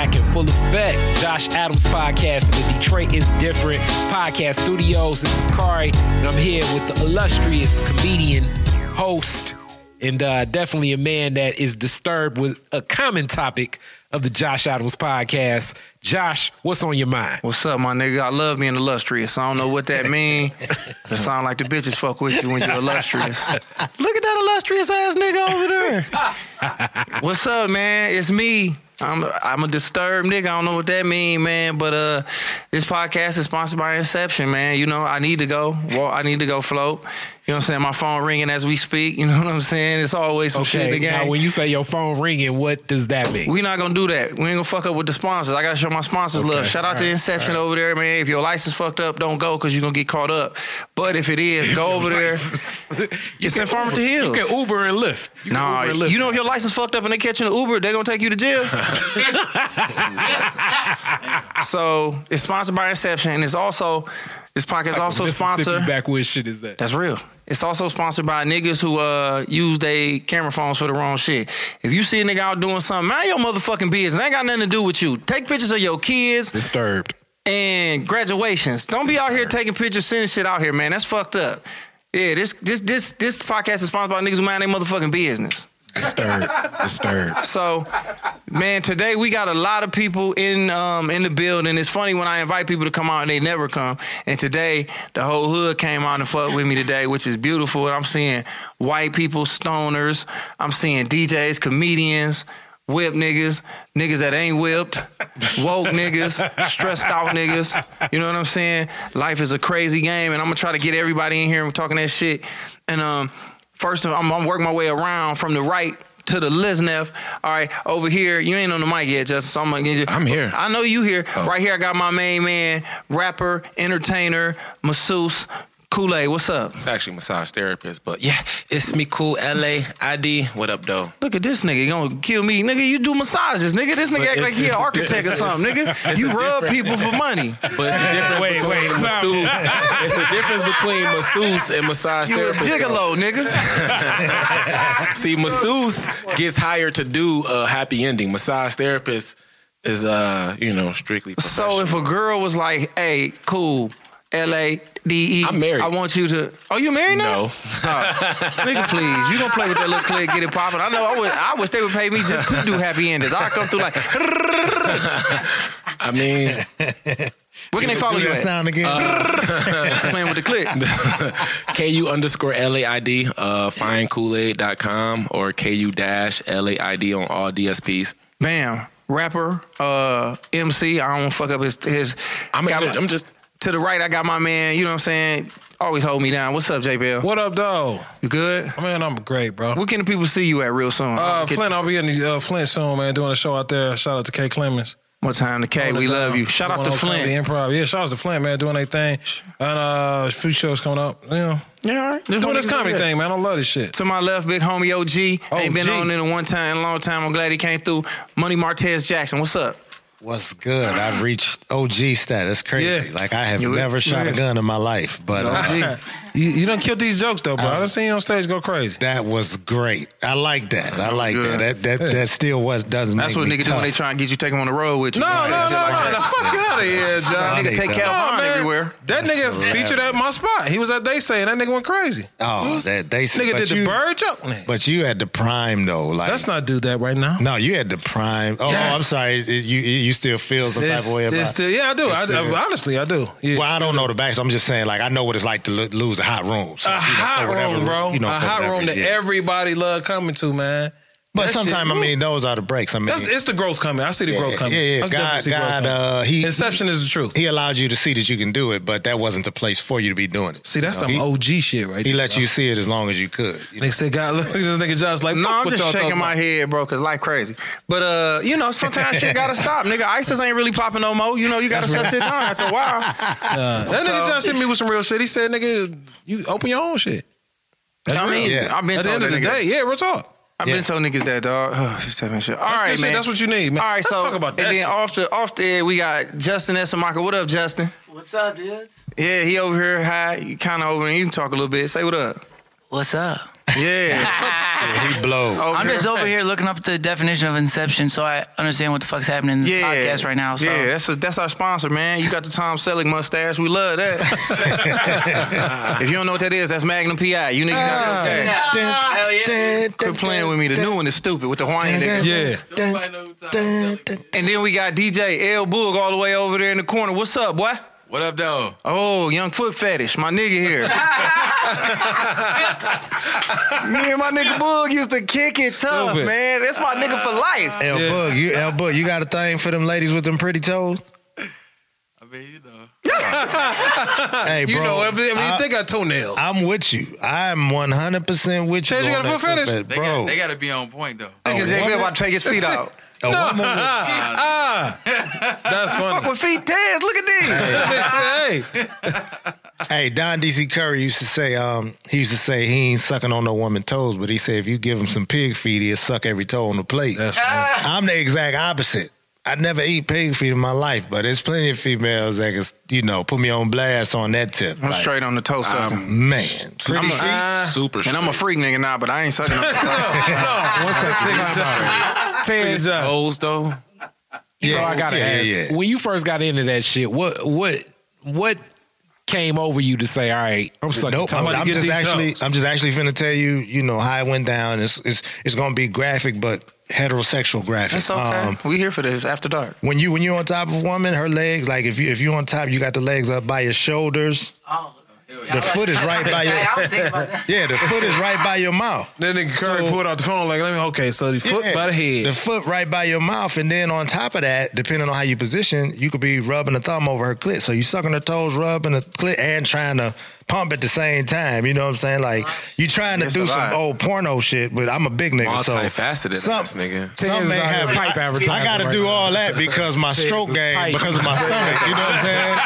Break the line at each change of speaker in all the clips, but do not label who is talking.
Back in full effect. Josh Adams podcast in the Detroit is Different podcast studios. This is Kari, and I'm here with the illustrious comedian, host, and uh, definitely a man that is disturbed with a common topic of the Josh Adams podcast. Josh, what's on your mind?
What's up, my nigga? I love being illustrious. I don't know what that mean. it sound like the bitches fuck with you when you're illustrious. Look at that illustrious ass nigga over there. What's up, man? It's me. I'm a, I'm a disturbed nigga. I don't know what that mean, man. But uh, this podcast is sponsored by Inception, man. You know, I need to go. Well, I need to go float. You know what I'm saying? My phone ringing as we speak. You know what I'm saying? It's always some shit in the game.
now when you say your phone ringing, what does that mean?
We're not gonna do that. We ain't gonna fuck up with the sponsors. I gotta show my sponsors love. Shout out to Inception over there, man. If your license fucked up, don't go because you're gonna get caught up. But if it is, go over there. It's in Farmington Hills.
You can Uber and Lyft. You
Nah,
Uber and Lyft.
you know if your license fucked up and they catch you in Uber, they gonna take you to jail. so it's sponsored by Inception, and it's also this podcast is also sponsored.
Backwoods shit is that?
That's real. It's also sponsored by niggas who uh use their camera phones for the wrong shit. If you see a nigga out doing something, mind your motherfucking business. Ain't got nothing to do with you. Take pictures of your kids
Disturbed.
and graduations. Don't be out here taking pictures, sending shit out here, man. That's fucked up. Yeah, this this this this podcast is sponsored by niggas who mind their motherfucking business.
Disturbed. Disturbed.
So, man, today we got a lot of people in um in the building. It's funny when I invite people to come out and they never come. And today the whole hood came out and fucked with me today, which is beautiful. And I'm seeing white people, stoners. I'm seeing DJs, comedians. Whip niggas, niggas that ain't whipped, woke niggas, stressed out niggas. You know what I'm saying? Life is a crazy game, and I'm gonna try to get everybody in here and talking that shit. And um, first, I'm, I'm working my way around from the right to the Liznef. All right, over here, you ain't on the mic yet, Justin. So I'm gonna get you.
I'm here.
I know you here. Oh. Right here, I got my main man, rapper, entertainer, masseuse, Kool Aid. What's up?
It's actually massage therapist, but yeah, it's me cool. LA ID. What up, though?
Look at this nigga. You gonna kill me. Nigga, you do massages, nigga. This nigga
But
act like he an
it's a-
architect or something, nigga. You rub people for money.
But it's the difference
Wait,
between
wait,
masseuse. it's the difference between masseuse and massage
You a
therapist.
gigolo, nigga.
See, masseuse gets hired to do a happy ending. Massage therapist is, uh, you know, strictly.
So if a girl was like, hey, cool, L A D E.
I'm married.
I want you to. Oh, you married now?
no,
Nigga, please. You gonna play with that little click, get it popping. I know I would I wish they would pay me just to do happy endings. I come through like
I mean,
where can they follow you
that
at?
sound again.
Just playing with the click.
KU underscore LAID, uh, findkoolaid.com or KU dash LAID on all DSPs.
Bam. Rapper, uh, MC. I don't want to fuck up his his
I'm,
got my-
I'm just,
to the right, I got my man, you know what I'm saying? Always hold me down. What's up, JBL?
what up, though?
You good?
Man, I'm great, bro.
Where can the people see you at real soon?
Uh,
Get-
Flint, I'll be in the, uh, Flint soon, man, doing a show out there. Shout out to K Clemens.
What time to K? We
it
love you. Shout out to
Going on Comedy
Flint.
Improv. Yeah, shout out to Flint, man, doing their thing. And uh, a few shows coming up. You know,
Yeah, all right.
just doing this comedy thing, man. I love this shit.
To my left, big homie OG. OG. Ain't been on in a one time, in a long time. I'm glad he came through. Money Martez Jackson, what's up?
What's good? I've reached OG status. Crazy.
Yeah.
Like I have
You-
never shot
yeah.
a gun in my life, but uh,
OG.
You, you don't kill these jokes, though, bro. Uh, I done seen you on stage go crazy.
that was great. I like that. I like
good.
that. That that, that still was doesn't. Matter.
That's
make
what
me
niggas do when they
tough.
try and get you take them on the road with you.
No, no,
Shit
no,
like
no,
that.
no. Fuck you out of here, John.
Nigga, take
No,
Calvin
man.
everywhere.
That nigga featured at my spot. He was at They Say, and that nigga went crazy.
Oh, that they
Nigga did
you,
the bird joke. Nigga.
But you had the prime though. Like
Let's not do that right now.
No, you had the prime. Oh,
Yes.
I'm sorry. It- You you still feel some type of way
It's-
about.
it's still- yeah, I do. I,
It's still-
I- honestly, I do.
Well, I don't know the back, so I'm just saying. Like I know what it's like to lo- lose a hot room. So,
a
you know,
hot
whatever-
room, bro.
You know,
a hot room that everybody love coming to, man.
But
That
sometimes,
shit-
I mean, those are the breaks. I mean,
That's, it's the growth coming. I see the growth coming.
Yeah, yeah.
I
God,
see
God, uh, he
Inception is the truth.
He allowed you to see that you can do it, but that wasn't the place for you to be doing it.
See, that's
You know,
some OG shit right
He
there.
let you see it as long as you could. You know?
Nigga said, God, look at this nigga Josh like,
No,
fuck
I'm just
y'all
shaking my head, bro, cause life crazy. But uh, you know, sometimes shit gotta stop, nigga. ISIS ain't really popping no more. You know, you gotta shut shit down after a while.
Uh, that nigga
So-
Josh hit me with some real shit. He said, nigga, you open your own shit. That's
I
real.
mean,
Yeah.
I've been
At the end of the day, yeah, real talk.
I've
Yeah.
been told niggas that dog. Oh, just that shit. All
That's
right,
good shit.
man.
That's what you need, man.
All right,
Let's
so
talk about that
and then off the off the air, we got Justin Essamaka. What up, Justin?
What's up, dudes?
Yeah, he over here Hi, You kind of over there. You can talk a little bit. Say what up.
What's up?
Yeah.
Yeah, he blow.
Over
I'm just over here looking up the definition of inception so I understand what the fuck's happening in this
Yeah,
podcast right now. So
yeah, that's that's our sponsor, man. You got the Tom Selleck mustache. We love that. if you don't know what that is, that's Magnum PI. You niggas got to know that.
Hell yeah.
Quit playing with me. The new one is stupid with the Hawaiian nigga.
Yeah.
And then we got DJ L Boog all the way over there in the corner. What's up, boy?
What up, though?
Oh, young foot fetish, my nigga here. Me and my nigga Boog used to kick it tough,
Stupid.
man. That's my nigga for life.
El Bug, you El Bug, you got a thing for them ladies with them pretty toes?
I mean, you know.
Hey, bro,
You know, if they, I mean,
I,
they got toenails.
am with you. I'm 100 percent with you.
Chance, you got a
that
foot fetish?
fetish,
They
bro.
got, they got to be on point, though.
Nigga JB about to take his feet out.
A woman with,
ah, that's funny.
Fuck with feet Tez. Look at these.
hey,
Hey, Don DC Curry used to say, um, he used to say he ain't sucking on no woman toes, but he said if you give him some pig feet, he'll suck every toe on the plate.
that's funny.
I'm the exact opposite. I never eat pig feet in my life, but there's plenty of females that can, you know, put me on blast on that tip.
I'm
Like,
straight on the toe sucking.
Man, pretty
I'm a-
feet.
Uh,
Super.
and I'm a freak nigga now, but I ain't sucking on the toe.
What's that? Ted's
Josh.
Toes though.
You know,
Yeah,
I gotta
yeah,
ask.
yeah.
When you first got into that shit, what what what came over you to say, "All right, I'm sucking
Nope,
toes"?
I'm, I'm just actually,
toes.
I'm just actually finna tell you, you know, how it went down. It's, it's, it's gonna be graphic, but heterosexual graphic.
It's okay.
Um,
we here for this after dark.
when you when you're on top of a woman, her legs, like if you if you're on top, you got the legs up by your shoulders.
Oh,
The foot is right by your
I don't think about that.
yeah. The foot is right by your mouth.
Then nigga Curry
So-
pulled out the phone like, let me, okay, so the foot
Yeah.
by the head.
The foot right by your mouth, and then on top of that, depending on how you position, you could be rubbing the thumb over her clit. So you sucking her toes, rubbing the clit, and trying to pump at the same time. You know what I'm saying? Like you trying to
It's
do
a
some
lot.
old porno shit, but I'm a big nigga, so
Multifaceted
some-
ass nigga.
Something may
Ted's
happen.
pipe
I,
advertising
I got to
right
do
now.
all that because my stroke
is
game,
pipe.
because of my stomach. You know what I'm saying?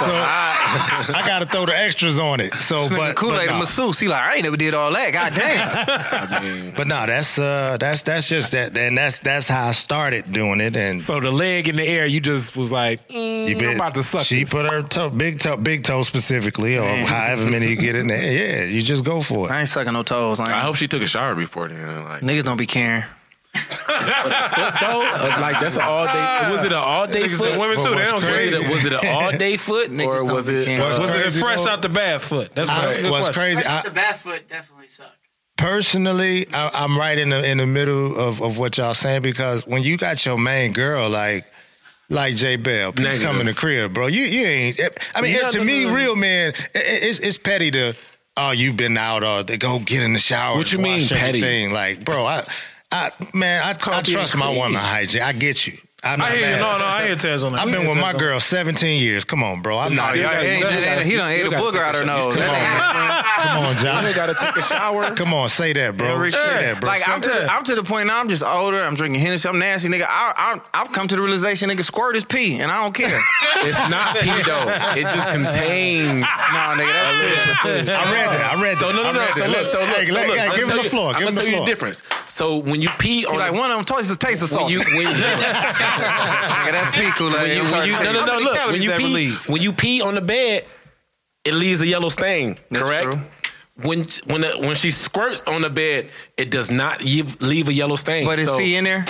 so I got to throw the extras on it. So,
This
but
Kool-Aid
but,
and
no.
masseuse. He like, I ain't never did all that. God damn.
but no, that's uh, that's that's just that, and that's that's how I started doing it, and.
so the leg in the air, you just was like, mm,
You
I'm
bet-
about to suck.
She
this.
put her toe, big toe, big toe specifically, or however many you get in there. Yeah, you just go for it.
I ain't sucking no toes. I, ain't.
I hope she took a shower before then. Like,
Niggas don't be caring.
foot though, uh, like that's an all day. Was it an all day
Niggas
foot?
women too, they don't
was,
care.
it was it an all day foot
Niggas
or was it?
caring.
What's
Was it
crazy,
fresh
though?
out the bath foot? That's,
I-
that's a good
what's
question.
crazy?
Fresh
I,
off the bath foot definitely suck.
personally, I, I'm right in the in the middle of, of what y'all saying because when you got your main girl like. Like J Bell, please
Negative.
come in the crib, bro. You you ain't. Eh, I mean,
No, eh,
to
no,
me,
no,
real man, it, it's it's petty to. Oh, you've been out oh, or they go get in the shower.
What you mean petty?
everything. Like, bro, I, I man, I, I trust my woman hygiene. I get you. I'm not
I hear you.
mad.
No, no, I hear Tez on that.
I've been with my girl 17 years. Come on, bro. I'm
No,
not.
y'all ain't-
gotta-
he done ate a booger out her nose.
Come on, come on, John.
You gotta take a shower.
Come on, say that, bro. Say that, bro.
Like I'm to, the, I'm to the point now. I'm just older. I'm drinking Hennessy. I'm nasty, nigga. I, I, I've come to the realization, nigga, squirt is pee, and I don't care.
It's not pee though. It just contains.
nah, nigga, that's it.
I read that. I read
So
that.
no, no,
I
no.
read
So
that.
look, so look,
Hey,
so look.
hey,
I'm
give him
tell
the
you-
floor.
I'm
Give him
gonna
the
tell you
floor.
the difference. So when you pee
He
on
like one of them choices tastes of
when
salt.
you when you,
nigga, that's pee Kool
when
Aid.
you, when you no no no look when you pee
relieve?
when you pee on the bed, it leaves a yellow stain.
That's
correct.
true.
When when the, when she squirts on the bed, it does not leave, leave a yellow stain.
But is
so
pee in there?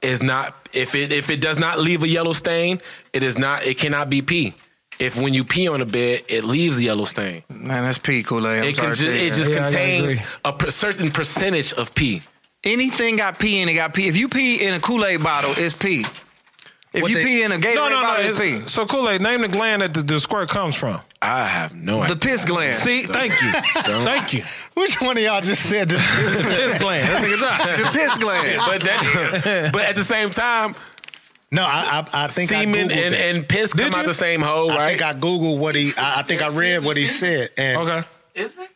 is not if it if it does not leave a yellow stain, it is not it cannot be pee. If when you pee on the bed, it leaves a yellow stain.
Man, that's pee Kool Aid.
It can just, it just
Yeah,
contains a per- certain percentage of pee.
Anything got pee in it got pee. If you pee in a Kool Aid bottle, it's pee. If If
What
you
they-
pee in a Gatorade
bottle, No, no,
no. it's
it's-
pee.
So Kool Aid, name the gland that the, the squirt comes from.
I have no idea.
The piss gland.
See, thank you, thank you.
Which one of y'all just said this?
Piss gland. That's a good job.
The piss gland.
But that, but at the same time,
No, I I, I think I
semen
Googled
and,
it.
and piss
Did
come out the same hole, right?
I think I googled what he. I, I think I read what he said. And
Okay.
Is there?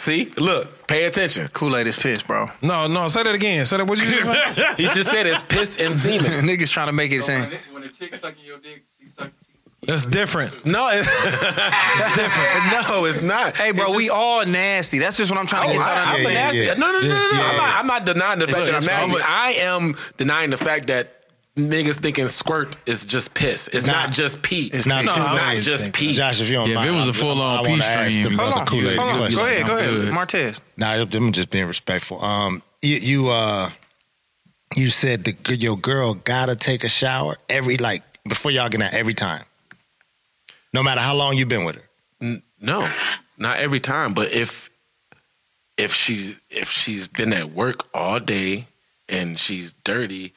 See, look, pay attention.
Kool Aid is piss, bro.
No, no. Say that again. Say that. What you just say?
He just said it's piss and semen.
Niggas trying to make it
So when,
seem.
it, when a chick sucking your dick, she suck. She,
That's different.
No, it's,
That's different.
no, it's not.
Hey, bro,
It's
we all nasty. That's just what I'm trying
Oh,
to get y'all to
I, I'm
understand.
nasty.
yeah.
No, no, no, no, no.
Yeah,
I'm,
yeah.
not, I'm not denying the fact that I'm
It's just-
nasty. I am denying the fact that niggas thinking squirt is just piss. It's
Nah.
not just pee.
it's not.
No,
it's
it's
not
not just pee.
Josh, if you don't
Yeah, if it was a full-on
I wanna
pee
ask
stream, you
brother
Hold on,
Kool-Aid
hold on. Go ahead, go ahead,
good.
Martez.
Nah, I'm just being respectful. Um, you, you uh, you said the your girl gotta take a shower every like before y'all get out every time, no matter how long you've been with her.
N- No, not every time. But if if she's if she's been at work all day and she's dirty,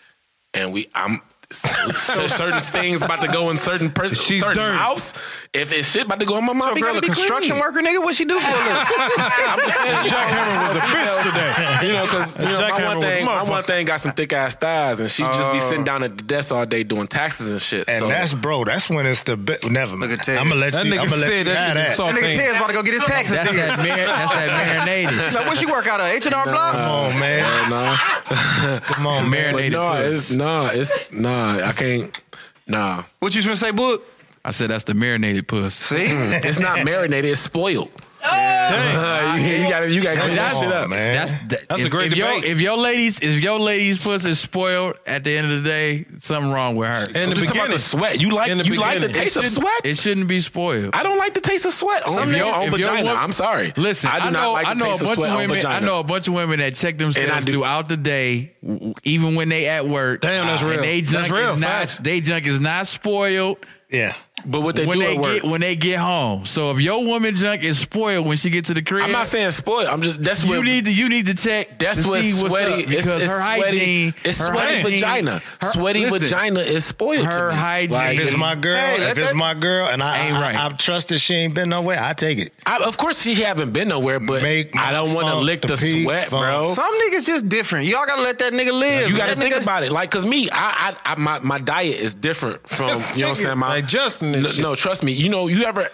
and we I'm so certain things about to go in certain person
She's
certain
dirty.
house. If it's shit about to go in my mouth,
Your
it
girl a construction
clean.
worker, nigga? What she do for a living?
I'm just saying,
Jackhammer was a bitch today.
You know, because you know, my
Jackhammer
one thing, my one thing got some thick ass thighs, and she just be oh. sitting down at the desk all day doing taxes and shit.
And
so
that's bro. That's when it's the be- never. Mind. I'm gonna let
That
you.
nigga
I'm gonna let you
that
have
shit
that.
That nigga
Saltine.
Tez about to go get his taxes
That's that, mar- that's that marinated.
Like, where she work out of? H&R Block?
Come on, man. Come on, man.
Marinated
no, it's nah, it's nah. I can't. Nah,
What you finna say, Book?
I said that's the marinated puss.
See?
it's not marinated. It's spoiled. Uh, you, you gotta, you gotta clean that shit up,
man.
That's that,
That's a great
if Your,
debate.
if your ladies, if your ladies' puss is spoiled, at the end of the day, something wrong with her.
In the
I'm just talking about
beginning.
the sweat. You like
In the
you like the
beginning.
taste of
shouldn't-
sweat?
It shouldn't be spoiled.
I don't like the taste of sweat on,
If your-
on
if your
vagina.
wo-
I'm sorry.
Listen,
I do
I,
not
know,
like the
I know
taste
a
of
bunch
sweat
of
on
women.
vagina.
I know a bunch of women that check
And I
themselves
do-
throughout the day, w- even when they at work.
Damn, that's
and
real.
they junk
That's real,
is
facts.
not. They junk is not spoiled
Yeah.
But what they
when
do
they
at work.
get when they get home. So if your woman junk is spoiled when she get to the crib,
I'm not saying spoiled. I'm just that's
you
what
need to you need to check.
That's
to
what
see what's
sweaty.
up,
It's,
because
it's
her
sweaty.
hygiene.
It's
her
sweaty
hygiene-
vagina.
her-
sweaty
listen,
vagina is spoiled.
her
to me.
hygiene
Like,
If it's my girl,
Hey, let
if it's my girl, and I,
Ain't
I,
right.
I, I trust that she ain't been nowhere, I take it.
I, of course, she haven't been nowhere, but
Make
I don't want to lick
the
the
pee
sweat,
funk.
bro.
Some niggas just different. Y'all gotta let that nigga live.
You got to
That
think
nigga-
about it, like, cause me, I, I, I my, my diet is different from, you know what I'm saying? My,
digesting
no, no, trust me. You know, you ever,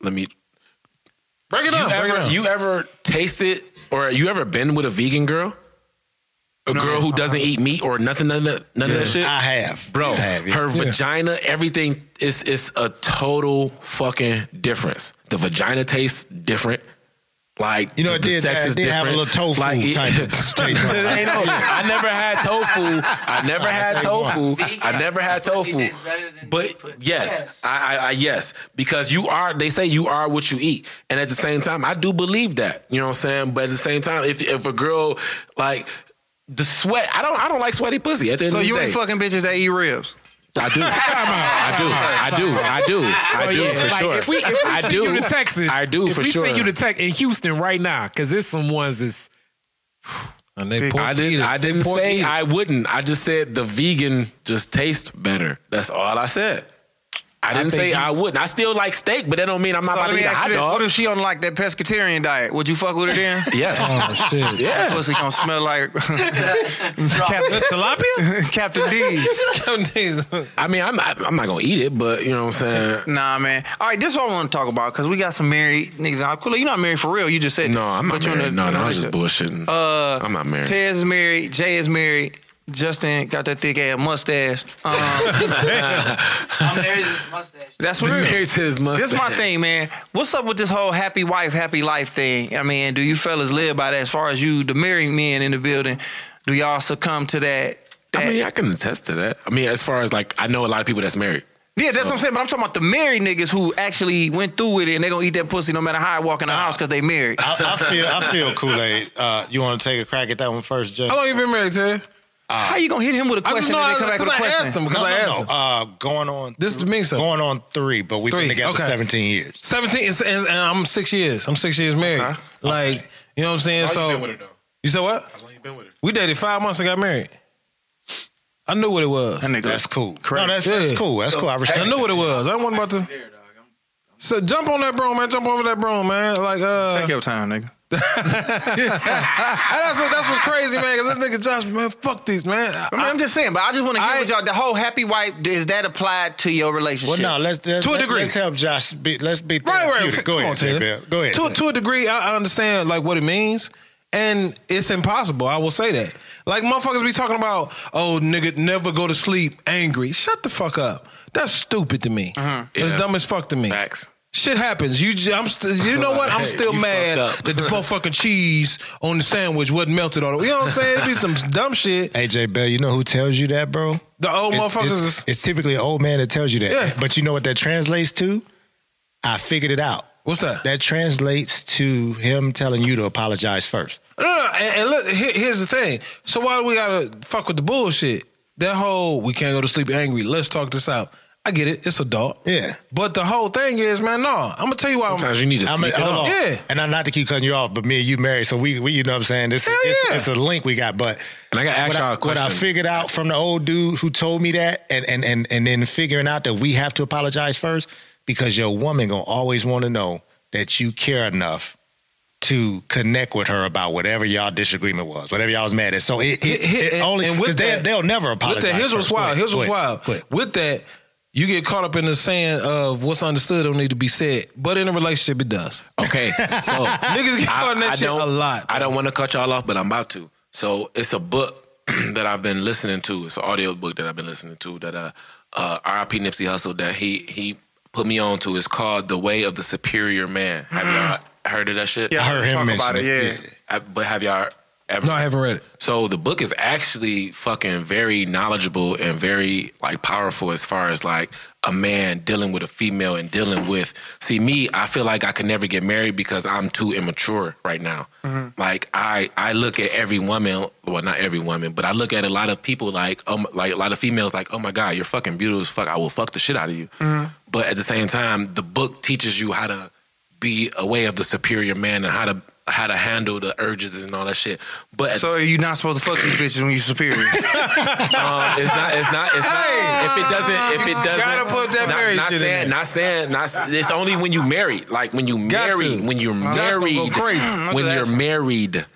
let me,
Break it up.
you
down. Break it
ever, you ever tasted or you ever been with a vegan girl? A girl who uh-huh. doesn't eat meat or nothing, none of that, none of that shit.
I have,
Bro,
I have, yeah.
her vagina, everything is is a total fucking difference. The vagina tastes different. Like
You know,
the,
it did-
sex uh,
it
is
did have
different.
a little tofu
like, it-
type of taste on it.
Ain't I never had tofu. I never had tofu. I never had tofu. But yes, I, I, I yes because you are. They say you are what you eat, and at the same time, I do believe that. You know what I'm saying? But at the same time, if if a girl like the sweat, I don't I don't like sweaty pussy. At the end
So
of the
you
day.
ain't fucking bitches that eat ribs.
I do. I do. I do. I do. I do
yeah,
for
like,
sure.
If we, if we
I
send
do.
you to Texas,
I do
if
for
we
sure.
send you to Texas in Houston right now, because there's some ones that's
And they pork
I didn't. I didn't say
eaters.
I wouldn't. I just said the vegan just tastes better. That's all I said. I didn't
think
say
you-
I wouldn't. I still like steak, but that don't mean I'm not about to
me
eat a hot dog.
What if she on like that pescatarian diet? Would you fuck with her then?
yes.
Oh shit.
Yeah.
Pussy gonna smell like Captain,
Tilapia?
Captain D's.
I mean, I'm not, I'm not gonna eat it, but you know what I'm saying.
Nah, man. All right, this is what I want to talk about because we got some married niggas out. Cool, you're not married for real. You just said
No. I'm not
But you in
married.
a-
No, no, I was just bullshitting.
Uh,
I'm not married.
Tez is married. Jay is married. Justin got that thick ass mustache. Um,
I'm married to this mustache.
that's what
married to his mustache.
This my thing, man. What's up with this whole happy wife, happy life thing? I mean, do you fellas live by that? As far as you, the married men in the building, do y'all succumb to that? that
I mean, I can attest to that. I mean, as far as like, I know a lot of people that's married.
yeah, that's what I'm saying. But I'm talking about the married niggas who actually went through with it and they gonna eat that pussy no matter how I walk in the house because they married.
I, I feel I feel Kool Aid. Uh, you want to take a crack at that one first, Joe?
How long you been married, Tez?
How you gonna hit him with a question
just know
and then come back with a
because I
question?
asked him because
no,
I
no,
asked
no.
him.
Uh, going on.
This is me, so
Going on three, but we've
Three,
been together
okay.
17 years.
seventeen, and, and I'm six years. I'm six years married.
Okay.
Like you know what I'm saying. so you said what?
How long you been with her?
We dated five months and got married. I knew what it was.
That nigga,
That's cool.
Crazy.
No, that's, that's cool. That's cool. I respect
I knew what it was. I wasn't about to. So jump on that broom, man. Jump over that broom, man. Like uh,
Take your time, nigga.
And that's what, that's what's crazy, man. Cause this nigga Josh, man, fuck these, man.
I mean, I'm just saying, but I just want to hear
I-
y'all. The whole happy wife is that applied to your relationship?
Well, no, let's, let's
To a
let's-
degree.
Let's help Josh. Be, let's be
Right, right.
Go ahead,
on, Taylor.
Bill. Go ahead.
To, to a degree, I, I understand like what it means, and it's impossible. I will say that. Like motherfuckers be talking about, oh nigga, never go to sleep angry. Shut the fuck up. That's stupid to me. Uh-huh. That's
Yeah.
dumb as fuck to me.
Facts.
Shit happens. You, j- I'm still. You know what? I'm still
you
mad
fucked up.
that the motherfucking cheese on the sandwich wasn't melted all the way. You know what I'm saying? It be some dumb shit.
AJ Bell, you know who tells you that, bro?
The old
It's,
motherfuckers.
it's, it's typically an old man that tells you that.
Yeah.
But you know what that translates to? I figured it out.
What's that?
That translates to him telling you to apologize first.
No, no, and, and look, here- here's the thing. So why do we gotta fuck with the bullshit? That whole we can't go to sleep angry. Let's talk this out. I get it. It's adult.
Yeah.
But the whole thing is, man, no. I'm gonna tell you why.
Sometimes you need to
I
sleep
mean,
it
hold
off.
on.
Yeah.
And I'm not to keep cutting you off, but me and you married, so we, we you know what I'm saying? This
Hell
it's,
yeah.
it's a link we got. But
And I gotta ask y'all
I,
a
what I figured out from the old dude who told me that, and and and and then figuring out that we have to apologize first because your woman gonna always want to know that you care enough to connect with her about whatever y'all disagreement was, whatever y'all was mad at. So it, it,
Hit-
it
and-
only
with
because they,
that-
they'll never
With
apologize.
that, here's what's wild.
ahead,
Here's what's wild. With that, you get caught up in the saying of what's understood don't need to be said. But in a relationship, it does.
Okay, so
Niggas get caught in that shit a lot.
I don't want to cut y'all off, but I'm about to. So it's a book that I've been listening to. It's an audio book that I've been listening to that uh, uh R.I.P. Nipsey Hussle that he he put me on to. It's called The Way of the Superior Man. Have y'all heard of that shit?
Yeah,
I heard him
talk
mention
about it.
it.
Yeah.
I- but have y'all ever?
No, I haven't read it.
So the book is actually fucking very knowledgeable and very like powerful as far as like a man dealing with a female and dealing with. See me, I feel like I could never get married because I'm too immature right now. Like I, I look at every woman, well not every woman, but I look at a lot of people like, um, like a lot of females like, oh my god, you're fucking beautiful as fuck. I will fuck the shit out of you. But at the same time, the book teaches you how to be a way of the superior man and how to how to handle the urges and all that shit. But at
So are you not supposed to fuck these bitches when you're superior?
um, it's not. It's not. It's not. If it doesn't. If it doesn't.
Gotta put that
not,
married
not
shit in
saying,
there.
Not saying. Not. s- It's only when you married. Like when you
Got
married. When you're married.
go crazy.
When you're married.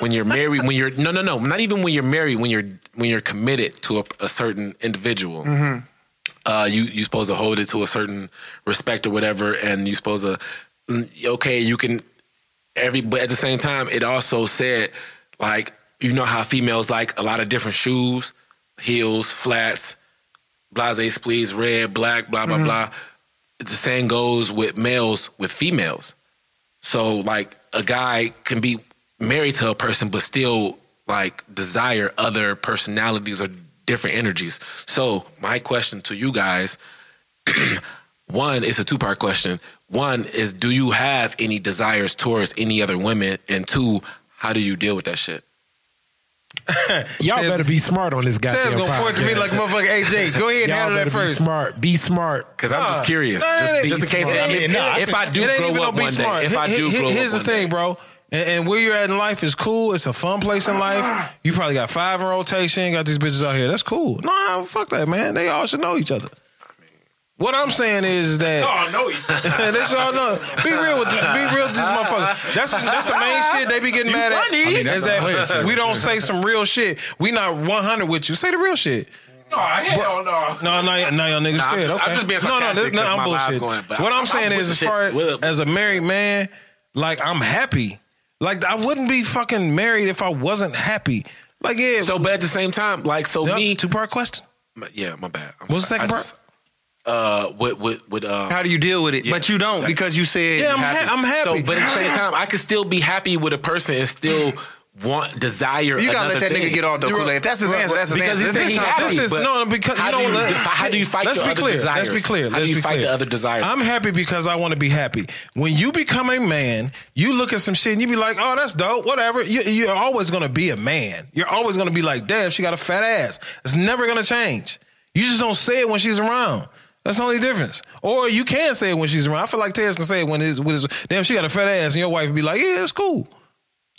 When you're married. When you're no no no. Not even when you're married. When you're when you're committed to a, a certain individual.
Mm-hmm.
Uh, you you supposed to hold it to a certain respect or whatever, and you supposed to. Mm, Okay, you can every but at the same time it also said like you know how females like a lot of different shoes heels flats blase splees red black blah blah blah. The same goes with males with females. So like a guy can be married to a person but still like desire other personalities or different energies. So my question to you guys one it's a two part question one is do you have any desires towards any other women and two how do you deal with that shit
Y'all
Tez-
better be smart on this guy.
Tez gonna point to me like motherfucker AJ. Go ahead and
Y'all
handle that first.
Be smart. Be smart.
because i'm just curious
Nah,
just, just in case
smart.
if,
It ain't-
if i do
it ain't
grow
even
up
no be
one
smart.
day if i do grow up
here's
one
the thing,
day,
bro. And, and where you're at in life is cool. It's a fun place in life. You probably got five in rotation. Got these bitches out here. That's cool. No, fuck that, man. They all should know each other. What I'm saying is that
Oh no,
that's all. No, be real with be real with this motherfucker. That's that's the main shit they be getting mad at.
I mean,
that's
is that we don't say some real shit. We not 100 with you. Say the real shit.
no, I hell no.
No, now, now y'all niggas
Nah, I'm just-
okay.
I'm just being
no, no,
sarcastic
this, no,
'cause
I'm bullshit.
going,
what
I'm-
I'm, saying
I'm
is, as far
With-
as a married man, like I'm happy. Like I wouldn't be fucking married if I wasn't happy. Like yeah.
so but at the same time like so me
two part question.
yeah my bad I'm
What's the
sorry.
second
I
part?
just- uh with with with um
How do you deal with it?
Yeah,
but you don't
exactly.
because you said
Yeah, I'm,
you
ha- I'm happy.
So, but at the same time, I could still be happy with a person and still want desire.
You gotta let that
thing.
nigga get off though,
You're-
Kool-Aid. If that's his answer, that's his
because
answer.
he said
This
he happy.
This is no, because
how
you know
do you
what?
defi- how do you fight
let's
the
be
other
clear.
desires?
Let's be clear.
How
Let's
do you fight
clear.
the other desires?
I'm happy because I want to be happy. When you become a man, you look at some shit and you be like, "Oh, that's dope." Whatever. You, you're always gonna be a man. You're always gonna be like, "Damn, she got a fat ass." It's never gonna change. You just don't say it when she's around. That's the only difference. Or you can say it when she's around. I feel like Tez can say it when it's with his damn she got a fat ass and your wife be like, "Yeah, it's cool."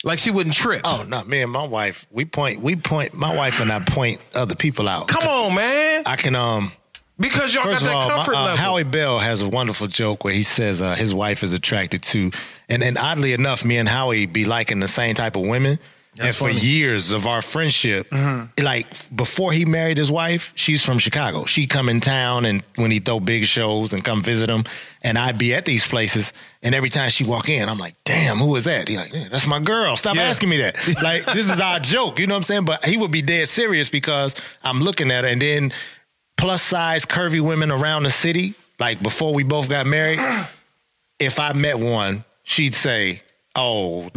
Like she wouldn't trip.
Oh no, me and my wife, we point, we point. My wife and I point other people out.
Come on, man.
I can um.
Because y'all got
First of
that
all, my-
comfort
uh,
level.
Howie Bell has a wonderful joke where he says uh, his wife is attracted to, and and oddly enough, me and Howie be liking the same type of women. And for
funny.
years of our friendship, mm-hmm. like before he married his wife, she's from Chicago. She come in town and when he throw big shows and come visit him, and I'd be at these places, and every time she walk in, I'm like, "Damn, who is that?" He like, "Yeah, "That's my girl." Stop
Yeah.
asking me that. Like this is our joke, you know what I'm saying? But he would be dead serious because I'm looking at her, and then plus size curvy women around the city, like before we both got married, if I met one, she'd say, Oh,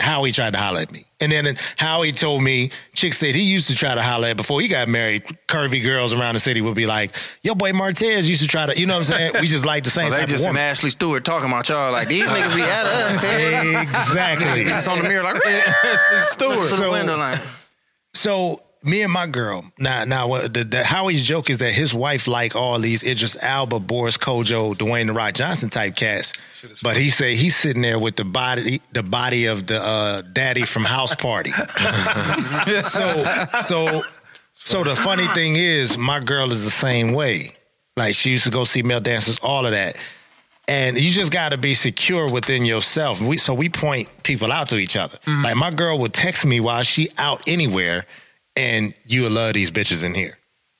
Howie tried to holler at me. And then Howie told me, Chick said he used to try to holler at before he got married. Curvy girls around the city would be like, Your boy Martez used to try to, you know what I'm saying? We just like the same
Well, they
type
just
of
an
woman.
Ashley Stewart talking about y'all like these niggas be at us.
Exactly.
Niggas just on the mirror like
Ashley Stewart.
Look the
So-
window like.
So me and my girl now now what the, the Howie's joke is that his wife like all these Idris Elba, Boris Kodjoe, Dwayne the Rock Johnson type cats, but he say he's sitting there with the body the body of the uh, daddy from House Party. so so so the funny thing is my girl is the same way. Like she used to go see male dancers, all of that. And you just got to be secure within yourself. We, so we point people out to each other. Like my girl would text me while she out anywhere, and you will love these bitches in here.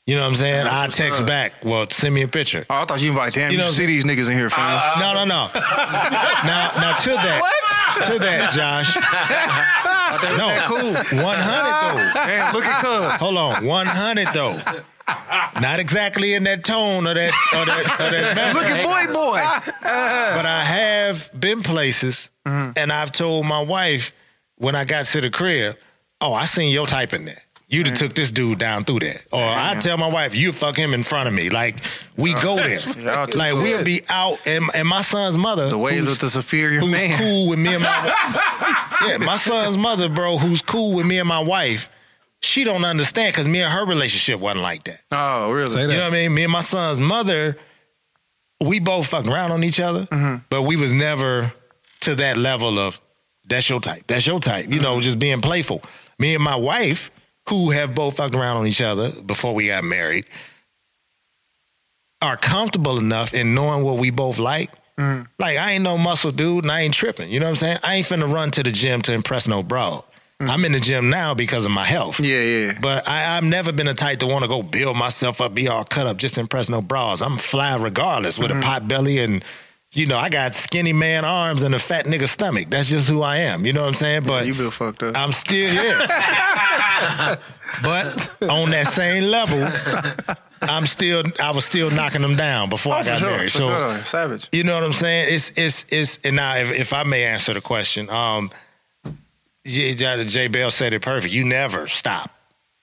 You know what I'm saying? I text back. Well, send me a picture.
Oh, I thought you invited damn.
You
You,
know-
see these niggas in here, fam.
no, no, no. now, now to that, What? to that, Josh. no,
cool.
100 though.
Damn, look at Cuz.
Hold on, 100 though. Not exactly in that tone or that or that, or that.
Look at boy, boy.
But I have been places, mm-hmm. and I've told my wife when I got to the crib, "Oh, I seen your type in there. You'd have took this dude down through that." Or I tell my wife, "You fuck him in front of me." Like we go there.
Y'all too
Like we'll be out, and, and my son's mother,
The ways
who's-
of the superior
who's
man.
cool with me and my yeah, my son's mother, bro, who's cool with me and my wife. She don't understand because me and her relationship wasn't like that.
Oh, really?
Say
You
that.
know what I mean? Me and my son's mother, we both fucked around on each other, mm-hmm. but we was never to that level of that's your type. That's your type. You mm-hmm. know, just being playful. Me and my wife, who have both fucked around on each other before we got married, are comfortable enough in knowing what we both like. Mm. Like I ain't no muscle dude and I ain't tripping. You know what I'm saying? I ain't finna run to the gym to impress no broad. Mm. I'm in the gym now because of my health.
Yeah, yeah.
But I, I've never been a type to want to go build myself up, be all cut up, just impress no bras. I'm fly regardless with a mm. pot belly and, you know, I got skinny man arms and a fat nigga stomach. That's just who I am. You know what I'm saying? But
you feel fucked up.
I'm still here. but on that same level, I'm still I was still knocking them down before I
Oh, for
got
sure,
married.
for
So
sure, savage.
you know what I'm saying? It's it's it's and now if, if I may answer the question, um J, J, J Bell said it perfect. You never stop.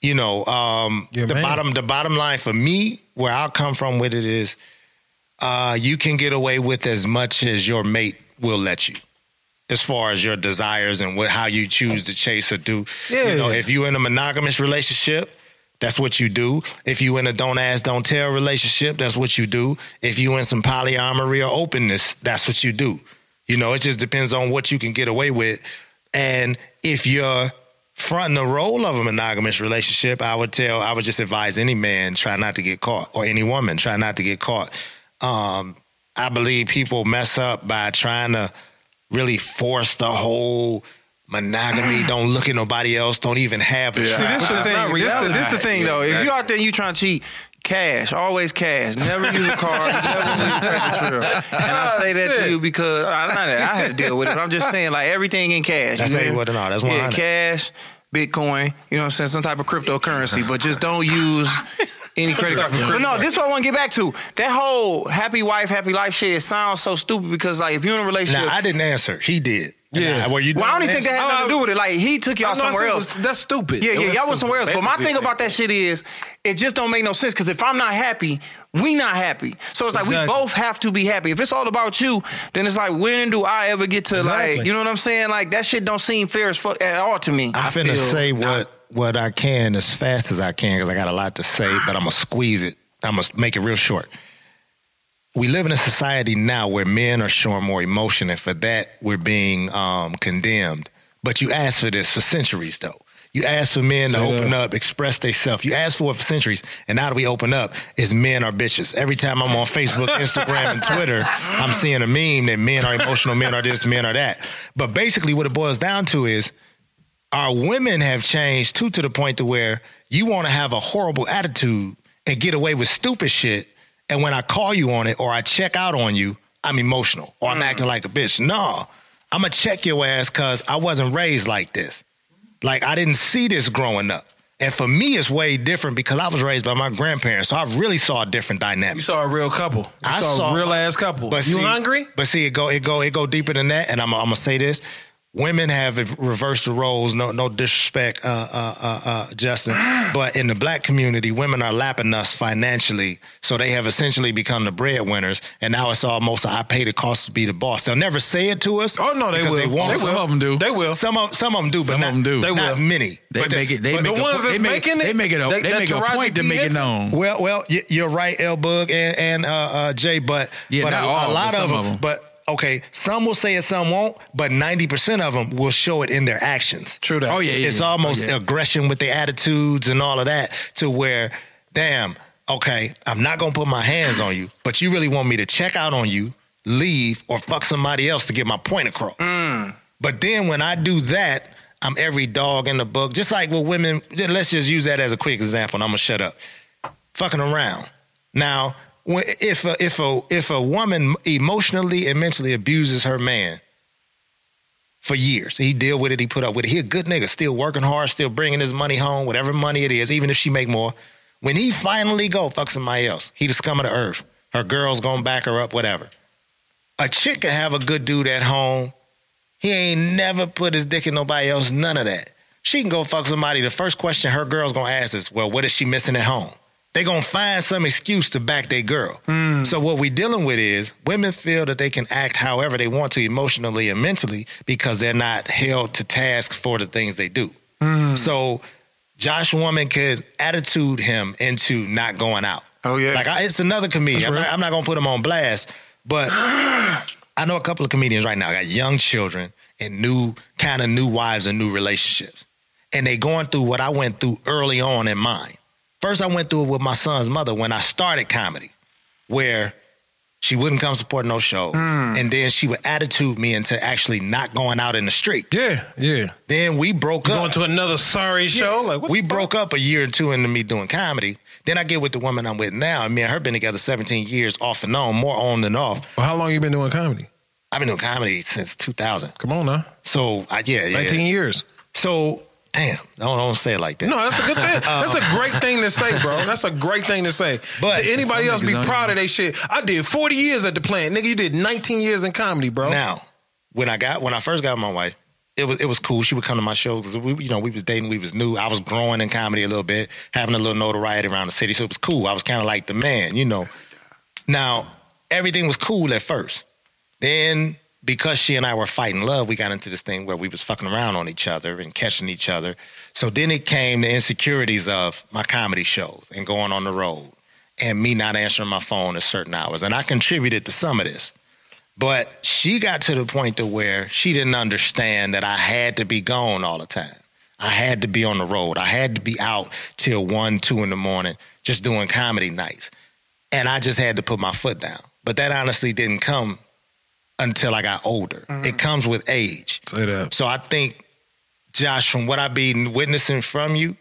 You know, um
Yeah,
the
man.
bottom the bottom line for me, where I'll come from with it is uh you can get away with as much as your mate will let you. As far as your desires and what how you choose to chase or do.
Yeah.
You know, if you're in a monogamous relationship, that's what you do. If you're in a don't ask, don't tell relationship, that's what you do. If you're in some polyamory or openness, that's what you do. You know, it just depends on what you can get away with. And if you're fronting the role of a monogamous relationship, I would tell, I would just advise any man try not to get caught, or any woman try not to get caught. Um, I believe people mess up by trying to really force the whole monogamy. don't look at nobody else. Don't even have a
See,
child.
this the thing. This the, this the thing, though. If you out there, and you trying to cheat. Cash, always cash. Never use a card. never use a credit trail. And I say that to you because I, not I had to deal with it. But I'm just saying, like everything in cash.
That's
you know?
what it all. That's
yeah, cash, Bitcoin. You know what I'm saying? Some type of cryptocurrency, but just don't use. Any credit card. But no, this is what I want to get back to. That whole happy wife, happy life shit, it sounds so stupid because like if you're in a relationship.
Now I didn't answer. He did.
Yeah.
Now, were you?
well, I don't even think that
answering?
had nothing to do with it. Like he took y'all somewhere else.
was- that's stupid.
Yeah,
It
yeah,
was
y'all went somewhere else. But my thing about that shit is, it just don't make no sense. Because if I'm not happy, we not happy. So it's like we both have to be happy. If it's all about you, then it's like when do I ever get to
Exactly.
like, you know what I'm saying? Like that shit don't seem fair as fuck at all to me.
I'm finna
feel
say
not-
what what I can as fast as I can because I got a lot to say, but I'm gonna squeeze it. I'm gonna make it real short. We live in a society now where men are showing more emotion, and for that we're being um, condemned. But you asked for this for centuries, though. You asked for men to open
that.
up, express themselves. You asked for it for centuries, and now that we open up, is men are bitches. Every time I'm on Facebook, Instagram, and Twitter, I'm seeing a meme that men are emotional, men are this, men are that. But basically, what it boils down to is our women have changed too to the point to where you want to have a horrible attitude and get away with stupid shit. And when I call you on it or I check out on you, I'm emotional or I'm mm. acting like a bitch. No, I'm gonna check your ass because I wasn't raised like this. Like I didn't see this growing up. And for me, it's way different because I was raised by my grandparents, so I really saw a different dynamic.
You saw a real couple. You
I
saw,
saw-
a real ass couple.
But
you
see,
hungry?
But see, it go it go it go deeper than that. And I'm I'm gonna say this: women have reversed the roles. No no disrespect, uh, uh, uh, uh, Justin. but in the black community, women are lapping us financially, so they have essentially become the breadwinners. And now it's almost I pay the cost to be the boss. They'll never say it to us.
Oh no, they will.
They, won't.
They will.
Some of them do.
They will.
Some of some of them do, but
Some
not,
of them do.
They
not
will.
many.
They
But
make it. They make
the
a,
ones
they make,
making it,
They make it. A,
that-
they make a point to make it known.
Well, well, you're right, L Bug and, and uh, uh, Jay, but
Yeah,
but
not
a,
all,
a lot
but
of
some
them. But okay, some will say it, some won't. But ninety percent of them will show it in their actions.
True that.
Oh yeah, yeah
It's
yeah.
almost
Oh, yeah.
aggression with their attitudes and all of that, to where, damn, okay, I'm not gonna put my hands on you, but you really want me to check out on you, leave, or fuck somebody else to get my point across. Mm. But then when I do that, I'm every dog in the book. Just like with women, let's just use that as a quick example, and I'm gonna shut up. Fucking around. Now, when, if a, if a if a woman emotionally and mentally abuses her man for years, he deal with it, he put up with it. He a good nigga, still working hard, still bringing his money home, whatever money it is, even if she make more. When he finally go fuck somebody else, he the scum of the earth. Her girl's gonna back her up, whatever. A chick can have a good dude at home. He ain't never put his dick in nobody else, none of that. She can go fuck somebody. The first question her girl's gonna ask is, well, what is she missing at home? They gonna find some excuse to back their girl. Hmm. So what we dealing with is women feel that they can act however they want to emotionally and mentally because they're not held to task for the things they do. Hmm. So Josh Woman could attitude him into not going out.
Oh yeah.
Like I, it's another comedian. I'm not, I'm not gonna put him on blast, but I know a couple of comedians right now got young children and new kind of new wives and new relationships, and they going through what I went through early on in mine. First, I went through it with my son's mother when I started comedy, where she wouldn't come support no show, hmm. and then she would attitude me into actually not going out in the street.
Yeah, yeah.
Then we broke up.
Going to another sorry show. Like what
we
the
broke up a year or two into me doing comedy. Then I get with the woman I'm with now, and me and her been together 17 years off and on, more on than off.
Well, how long you been doing comedy?
I've been doing comedy since 2000.
Come on now.
So I, yeah, yeah.
19 years.
So damn, don't don't say it like that.
No, that's a good thing. Um, that's a great thing to say, bro. That's a great thing to say.
But-
But anybody else be proud of they shit. I did 40 years at the plant. Nigga, you did 19 years in comedy, bro.
Now, when I got when I first got my wife, it was it was cool. She would come to my shows. 'cause We, you know, we was dating. We was new. I was growing in comedy a little bit, having a little notoriety around the city. So it was cool. I was kind of like the man, you know. Now everything was cool at first. Then because she and I were fighting love, we got into this thing where we was fucking around on each other and catching each other. So then it came the insecurities of my comedy shows and going on the road and me not answering my phone at certain hours. And I contributed to some of this. But she got to the point to where she didn't understand that I had to be gone all the time. I had to be on the road. I had to be out till one, two in the morning, just doing comedy nights. And I just had to put my foot down. But that honestly didn't come until I got older. It mm-hmm. comes with age.
Say that.
So I think, Josh, from what I've been witnessing from you,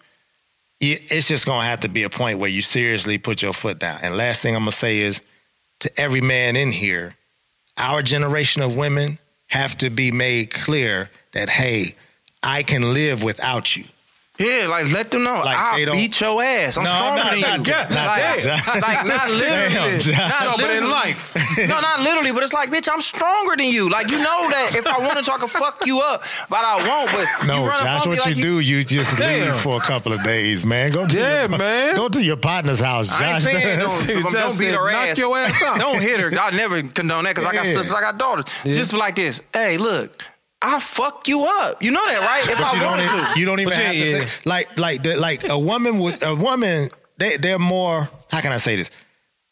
it's just gonna have to be a point where you seriously put your foot down. And last thing I'm gonna say is to every man in here, our generation of women have to be made clear that hey, I can live without you.
Yeah, like let them know.
Like,
I'll beat your ass. I'm
No,
stronger
not-
than
not
you.
that, not
like, like not literally.
Damn,
not
No, but in
literally.
life.
no, not literally, but it's like, bitch, I'm stronger than you. Like you know that if I wanted to, I could fuck you up, but I won't. But
No, Josh, what
like
you do, you just
Damn.
leave for a couple of days, man. Go to
Yeah,
your,
man.
Go to your partner's house, Josh.
I ain't saying don't, don't, beat her
knock
ass.
your ass out.
don't hit her. I never condone that because I got sisters, I got daughters. Just like this. Hey, look, I fuck you up. You know that, right? If
But
I
you don't,
wanted
even,
to.
you don't even
But
have
yeah,
to
yeah.
say like like the, like a woman would a woman they they're more how can I say this?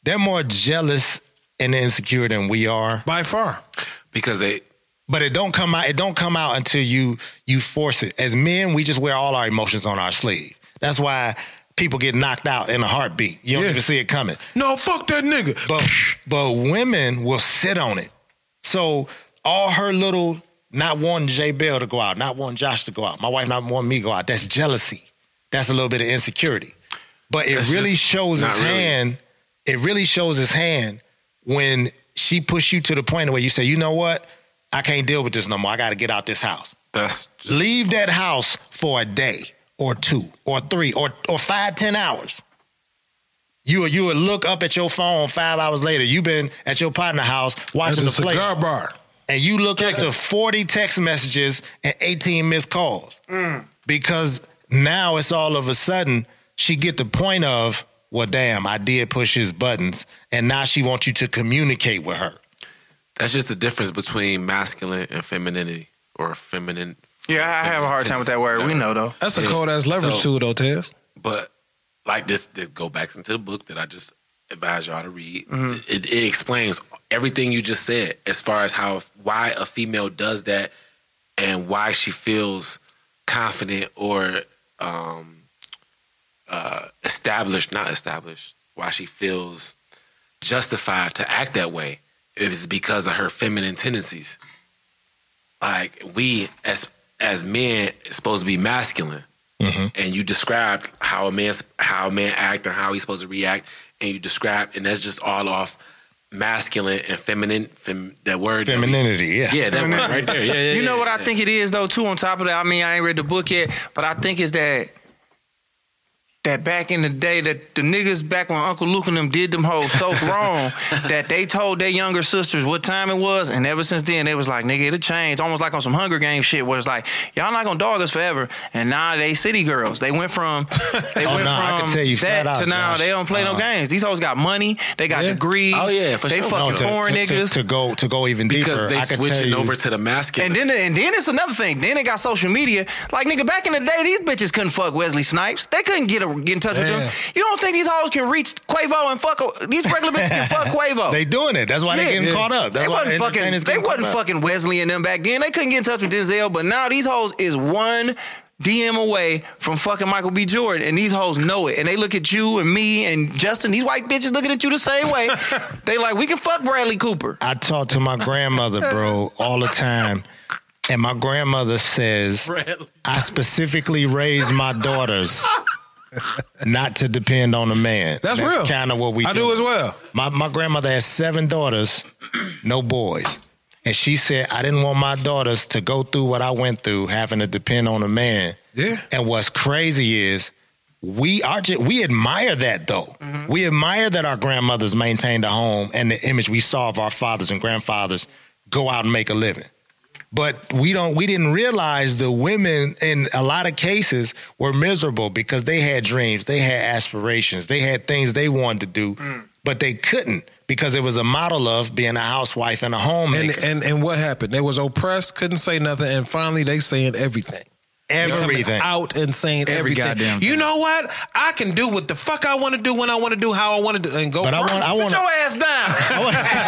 They're more jealous and insecure than we are.
By far.
because they
But it don't come out. It don't come out until you you force it. As men, we just wear all our emotions on our sleeve. That's why people get knocked out in a heartbeat. You don't
Yeah.
even see it coming.
No, fuck that nigga.
But but women will sit on it. So all her little not wanting Jay Bell to go out, not wanting Josh to go out, my wife not wanting me to go out. That's jealousy. That's a little bit of insecurity. But it
That's
really shows his
really.
hand. It really shows his hand when she push you to the point where you say, you know what? I can't deal with this no more. I got to get out this house.
That's
Leave that house for a day or two or three or or five, ten hours. You you would look up at your phone five hours later. You've been at your partner house watching the play,
cigar bar.
And you look up to forty text messages and eighteen missed calls mm. because now it's all of a sudden she get the point of well, damn, I did push his buttons, and now she wants you to communicate with her.
that's just the difference between masculine and femininity or feminine.
Yeah, I have a hard time with that word. We know though.
That's a
Yeah.
cold ass leverage
So-
tool though, Tez.
But like this, this go back into the book that I just advise y'all to read.
Mm-hmm.
It, it explains everything you just said as far as how why a female does that and why she feels confident or um, uh, established, not established. Why she feels justified to act that way. It's because of her feminine tendencies. Like we as as men supposed to be masculine and you described how a man how a man act and how he's supposed to react, and you describe, and that's just all off masculine and feminine. Fem, that word, that we-
Femininity, yeah.
yeah, that word right there. Yeah, yeah.
You know
yeah,
what I think it is though too. On top of that, I mean I ain't read the book yet, but I think it's that that back in the day that the niggas back when Uncle Luke and them did them hoes so wrong that they told their younger sisters what time it was, and ever since then they was like, nigga, it'll change. Almost like on some Hunger Games shit, where it's like, y'all not gonna dog us forever. And now they city girls. They went from they
Oh,
went
nah, I
from
can tell you
that
flat out,
to now
Josh.
they don't play no
Uh,
games. These hoes got money. They got
Yeah.
degrees.
Oh, yeah, for
they
sure.
fucking
No, to-
foreign
to- to-
niggas.
to go to go even deeper.
because they
I could tell
switching
you-
over to the masculine.
And then and then it's another thing. Then they got social media. Like nigga, back in the day, these bitches couldn't fuck Wesley Snipes. They couldn't get a, get in touch with them. You don't think these hoes can reach Quavo and fuck these regular bitches can fuck Quavo?
They doing it. That's why they getting
Yeah.
caught up. That's
they wasn't fucking. They wasn't
caught up.
fucking Wesley and them back then. They couldn't get in touch with Denzel. But now these hoes is one DM away from fucking Michael B. Jordan, and these hoes know it. And they look at you and me and Justin. These white bitches looking at you the same way. they like we can fuck Bradley Cooper.
I talk to my grandmother, bro, all the time. And my grandmother says, I specifically raised my daughters not to depend on a man.
That's real.
kind of what we
I do as well.
My, my grandmother has seven daughters, no boys. And she said, I didn't want my daughters to go through what I went through, having to depend on a man.
Yeah.
And what's crazy is we are ju- we admire that though. Mm-hmm. We admire that our grandmothers maintained a home and the image we saw of our fathers and grandfathers go out and make a living. But we don't we didn't realize the women in a lot of cases were miserable because they had dreams, they had aspirations, they had things they wanted to do, mm. but they couldn't because it was a model of being a housewife and a
And,
homemaker.
and and what happened? They was oppressed, couldn't say nothing, and finally they saying everything. They coming
Everything.
out and saying
Every
everything.
goddamn
You
thing.
know what? I can do what the fuck I want to do when I want to do how I want to do and go.
But I want I want
Sit your ass down.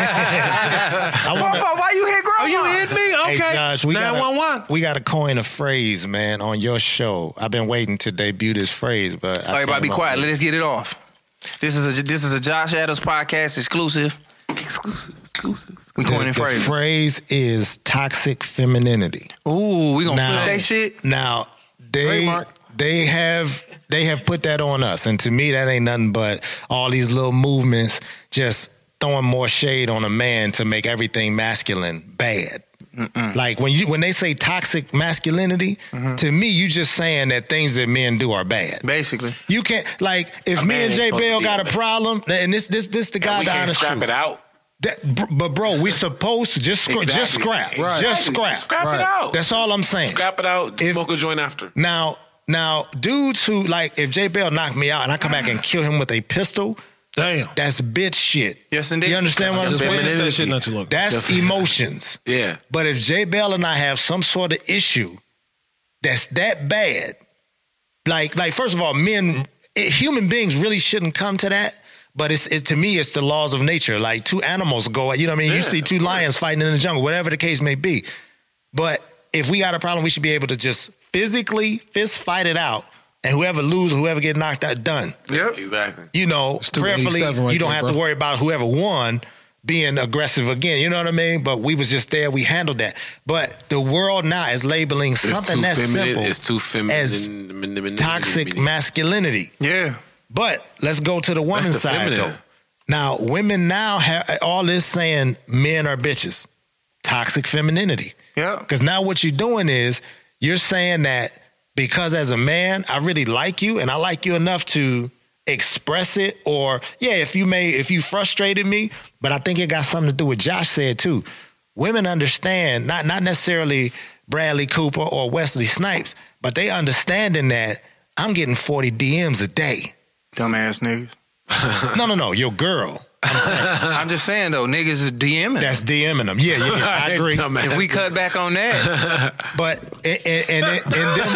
I want
Grandpa, why you hit grandma?
Oh, you hit me? Okay.
Hey Josh, we
Nine one one.
gotta, we got to coin a phrase, man, on your show. I've been waiting to debut this phrase, but I
Everybody, be quiet. Let us get it off. This is a this is a Josh Adams podcast exclusive.
exclusive, exclusive.
We
The,
coining
the
phrases.
phrase is toxic femininity.
Ooh, we gonna
Now-
flip that shit.
Now they
Trademark.
they have they have put that on us, and to me that ain't nothing but all these little movements just throwing more shade on a man to make everything masculine bad. Like when you when they say toxic masculinity,
Mm-hmm.
to me you just saying that things that men do are bad.
Basically,
You can't like if
A
me and Jay Bell got
a
problem, and this this this the guy honest
scrap
truth.
it out.
That, but bro, we supposed to just scra- just scrap,
Right.
just scrap.
Scrap
Right.
it out.
That's all I'm saying.
Scrap it out.
If-
smoke a joint after.
Now, now, dudes who like if Jay Bell knocked me out and I come back and kill him with a pistol,
Damn.
that's bitch shit.
Yes, indeed.
You understand what I'm saying?
witnessed that shit not too.
That's emotions.
Yeah.
But if Jay Bell and I have some sort of issue that's that bad, like like first of all, men, eh, human beings really shouldn't come to that. But it's, it's to me, it's the laws of nature. Like two animals go, you know what I mean? you see two lions fighting in the jungle, whatever the case may be. But if we got a problem, we should be able to just physically fist fight it out, and whoever loses, whoever get knocked out, done.
Yep.
Exactly.
You know,
It's 287
prayerfully,
right
you don't
there,
have to worry about whoever won being aggressive again. You know what I mean? But we was just there. We handled that. But the world now is labeling something
too
that's
feminine.
simple
It's too feminine.
as toxic masculinity.
Yeah.
But let's go to the woman's
the
side
feminine.
though. Now, women now have all this saying men are bitches, toxic femininity.
Yeah.
Because now what you're doing is you're saying that because as a man, I really like you and I like you enough to express it, or yeah, if you may, if you frustrated me, but I think it got something to do with Josh said too. Women understand, not not necessarily Bradley Cooper or Wesley Snipes, but they understanding that I'm getting 40 DMs a day.
Dumbass niggas.
No, no, no, your girl.
I'm just saying though, niggas is DMing.
That's DMing them. Yeah, yeah, yeah I agree.
Dumbass.
if we cut back on that,
But and and, and, and them,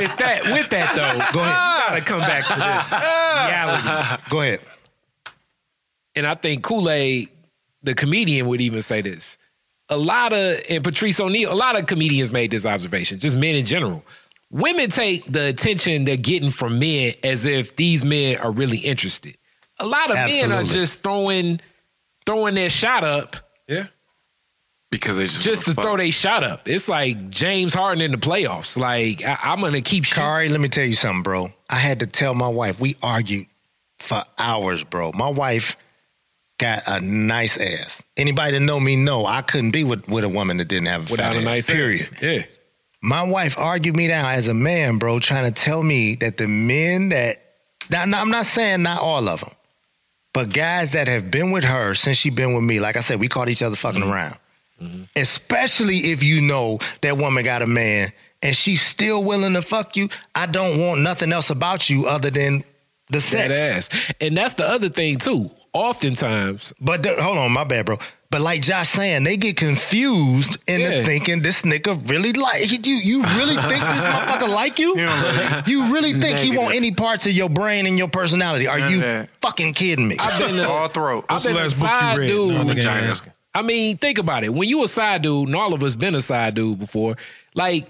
with that, with that though,
Go ahead.
We gotta come back to this reality.
go ahead.
And I think Kool Aid, the comedian, would even say this. A lot of and Patrice O'Neal, a lot of comedians made this observation. Just men in general. Women take the attention they're getting from men as if these men are really interested. A lot of men are just throwing throwing their shot up
Yeah.
because they just
just to
wanna fuck.
throw their shot up. It's like James Harden in the playoffs. Like I, I'm gonna keep shooting.
Kari, let me tell you something, bro. I had to tell my wife. We argued for hours, bro. My wife got a nice ass. Anybody that know me know I couldn't be with, with a woman that didn't have a
without
fat
a
ass,
nice
period.
ass. Yeah.
My wife argued me down as a man, bro, trying to tell me that the men that now, now, I'm not saying not all of them, but guys that have been with her since she been with me, like I said, we caught each other fucking mm-hmm. around. Mm-hmm. Especially if you know that woman got a man and she's still willing to fuck you. I don't want nothing else about you other than the
That
sex.
ass. And that's the other thing too. Oftentimes,
But the- hold on, my bad, bro. But like Josh saying, they get confused into
Yeah.
thinking this nigga really like you. You really think this motherfucker like you? You really think he want any parts of your brain and your personality? Are
None
you fucking kidding me?
I've been a,
all throat.
I've
What's the last book you read?
dude.
No, nigga ain't
Vagina.
asking.
I mean, think about it. When you a side dude, and all of us been a side dude before, like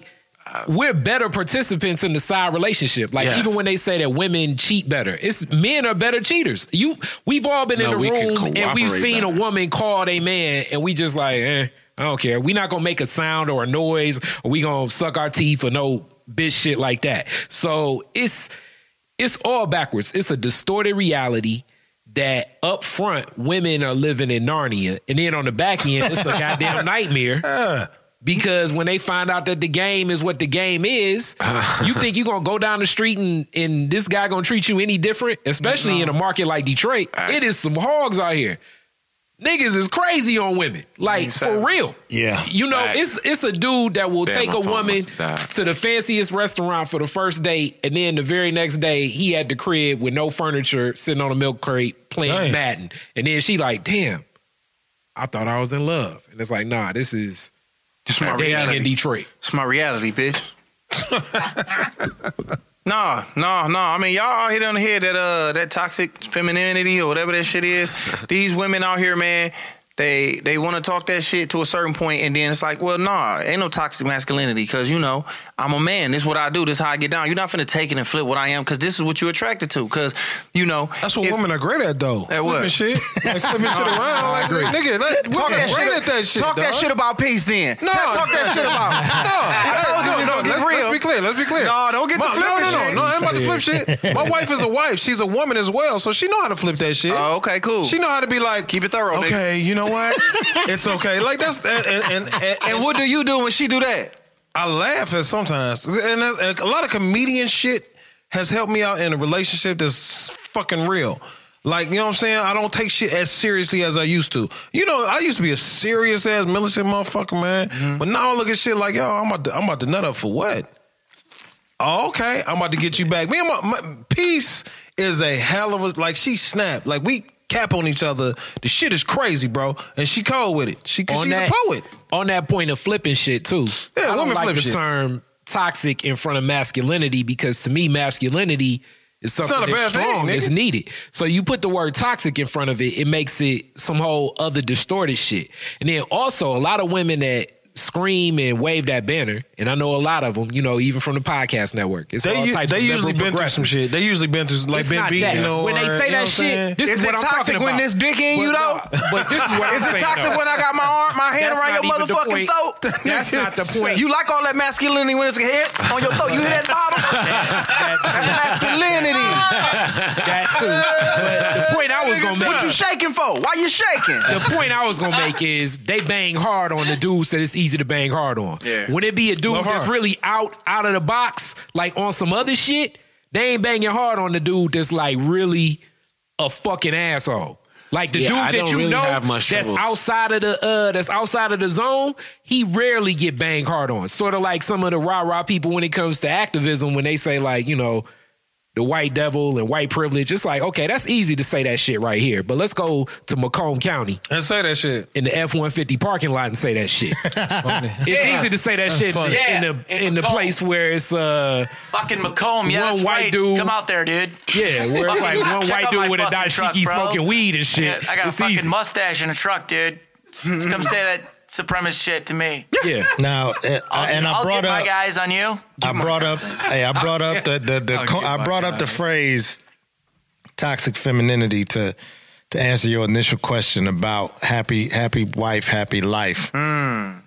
we're better participants in the side relationship. Like
Yes.
even when they say that women cheat better, it's men are better cheaters. You, we've all been
No,
in the room and we've seen a woman call a man, and we just like, eh, I don't care. We're not gonna make a sound or a noise, or we gonna suck our teeth or no bitch shit like that. So it's it's all backwards. It's a distorted reality that up front women are living in Narnia, and then on the back end it's a goddamn nightmare. Because when they find out that the game is what the game is, you think you're gonna go down the street and, and this guy gonna treat you any different? Especially in a market like Detroit. It is some hogs out here. Niggas is crazy on women. Like
Ain't
for
savage.
real.
Yeah.
You know,
Facts.
it's it's a dude that will
Damn,
take a woman
must have died.
to the fanciest restaurant for the first date, and then the very next day he had the crib with no furniture, sitting on a milk crate playing
Damn.
Madden, and then she like, damn, I thought I was in love, and it's like, nah, this is
It's my
reality in. Detroit.
It's my reality, bitch. no, no, no. I mean, y'all out here on the head that uh that toxic femininity or whatever that shit is. These women out here, man, they they want to talk that shit to a certain point, and then it's like, well, nah, ain't no toxic masculinity because you know I'm a man. This is what I do. This is how I get down. You're not finna take it and flip what I am because this is what you're attracted to. Because you know
That's what
if-
women are great at, though.
At what?
Flipping shit, like flipping shit around. Like, nigga, like,
Talk that shit.
at that shit.
talk that shit about peace, then.
No,
talk, talk that shit about.
No,
I told you
no,
we
no,
get
let's,
real.
let's be clear. Let's be clear.
No, don't get the
My-
flipping
no, no, no,
shit.
no. I ain't about to flip shit. My wife is a wife. She's a woman as well, so she know how to flip that shit.
Oh, okay, cool.
She know how to be like,
Keep it thorough, nigga.
Okay, you know what? it's okay. Like that's and and, and, and,
And what do you do when she do that?
I laugh at sometimes, and, and a lot of comedian shit has helped me out in a relationship that's fucking real. Like you know what I'm saying? I don't take shit as seriously as I used to. You know, I used to be a serious ass militant motherfucker, man.
Mm-hmm.
But now I look at shit like, yo, I'm about to, I'm about to nut up for what? Oh, okay, I'm about to get you back. Me and my, my peace is a hell of a like she snapped. Like we cap on each other. The shit is crazy, bro. And she cold with it. She
On
she's
that,
a poet.
On that point of flipping shit too.
Yeah,
I don't
women
like
flip
the
shit.
term toxic in front of masculinity because to me masculinity is something
not a
that's
bad thing,
strong.
nigga.
it's needed. So you put the word toxic in front of it, it makes it some whole other distorted shit. And then also a lot of women that scream and wave that banner, and I know a lot of them. You know, even from the podcast network, it's
They,
all types
they
of
usually been through some shit. They usually been through like
It's
been beaten
that.
or
When they say
you
that
what I'm saying?
shit, this
Is
is,
it
what I'm
toxic
talking
when
about.
this dick in you, though?
no, But this is what
Is
I'm
it toxic
though.
when I got my arm, my hand
That's
around your
not even the
motherfucking throat?
That's not the point.
You like all that masculinity when it's here on your throat? You hear that bottom? That's masculinity.
that too. But the point I was gonna make.
What you shaking for? Why you shaking?
the point I was gonna make is they bang hard on the dudes that it's easy to bang hard on.
Yeah.
When it be a dude
Love
that's really out out of the box, like on some other shit, they ain't banging hard on the dude that's like really a fucking asshole. Like the
Yeah,
dude
I
that you
really
know
have much
that's
troubles.
outside of the uh that's outside of the zone, he rarely get banged hard on. Sort of like some of the rah rah people when it comes to activism when they say like, you know, the white devil and white privilege. It's like, okay, that's easy to say that shit right here. But let's go to Macomb County
And say that shit.
in the F one fifty parking lot and say that shit. it's
Yeah.
easy to say that shit
funny.
Yeah,
in the
in
in the place where it's uh
Fucking Macomb, yeah,
One white
right.
dude-
Come out there, dude.
yeah where it's like one white dude with a
fucking truck,
dashiki smoking weed and shit.
Yeah, I got a
It's
fucking
easy.
mustache in a truck, dude. Just Come say that supremacist shit to me.
Yeah.
Now, uh, and I
I'll
brought
get my
up.
guys on you.
I brought up. Hey, I brought up the the, the
I'll
co-
get
I
my
brought up
guy.
the phrase toxic femininity to to answer your initial question about happy happy wife happy life. Um,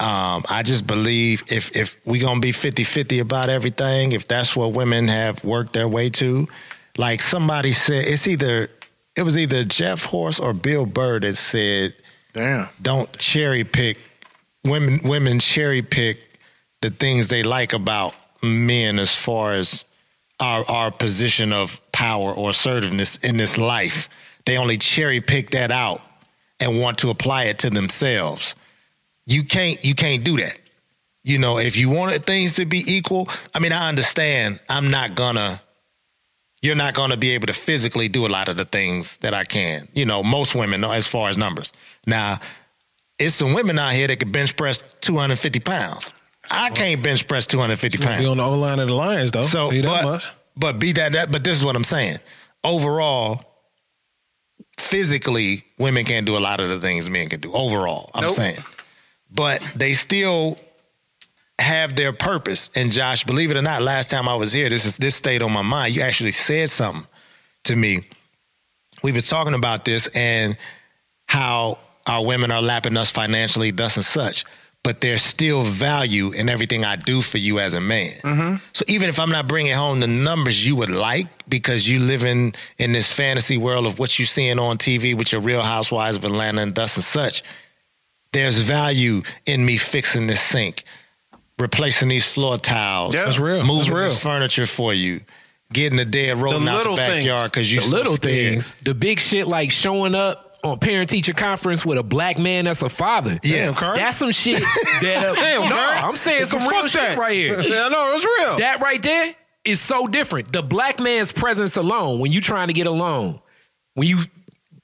I just believe if if we gonna be 50-50 about everything, if that's what women have worked their way to, like somebody said, it's either it was either Jeff Horse or Bill Burr that said
Damn.
don't cherry pick women women cherry pick the things they like about men as far as our our position of power or assertiveness in this life. They only cherry pick that out and want to apply it to themselves. You can't you can't do that. You know, if you wanted things to be equal, I mean, I understand. I'm not gonna you're not going to be able to physically do a lot of the things that I can. You know, most women, as far as numbers. Now, it's some women out here that can bench press 250 pounds. I can't bench press 250
Gonna
pounds.
be on the O line of the Lions though.
So,
Tell that
but,
much.
but be that that. But this is what I'm saying. Overall, physically, women can't do a lot of the things men can do. Overall, I'm
Nope.
saying, but they still have their purpose. And Josh, believe it or not, last time I was here, this is this stayed on my mind. You actually said something to me. We was talking about this and how our women are lapping us financially, thus and such. But there's still value in everything I do for you as a man. Mm-hmm. So even if I'm not bringing home the numbers you would like because you live in in this fantasy world of what you're seeing on TV with your Real Housewives of Atlanta and thus and such, there's value in me fixing this sink, replacing these floor tiles,
Yeah.
That's real. That's
moving
real.
this furniture for you, getting the dead rolling out the
little things.
backyard because you
the little things, the big shit like showing up on parent teacher conference with a black man that's a father.
Yeah,
Damn.
That's some shit that
Damn,
no,
Kurt.
I'm saying some real
that.
shit right here.
Yeah, no, it's real.
That right there is so different. The black man's presence alone, when you trying to get a loan, when you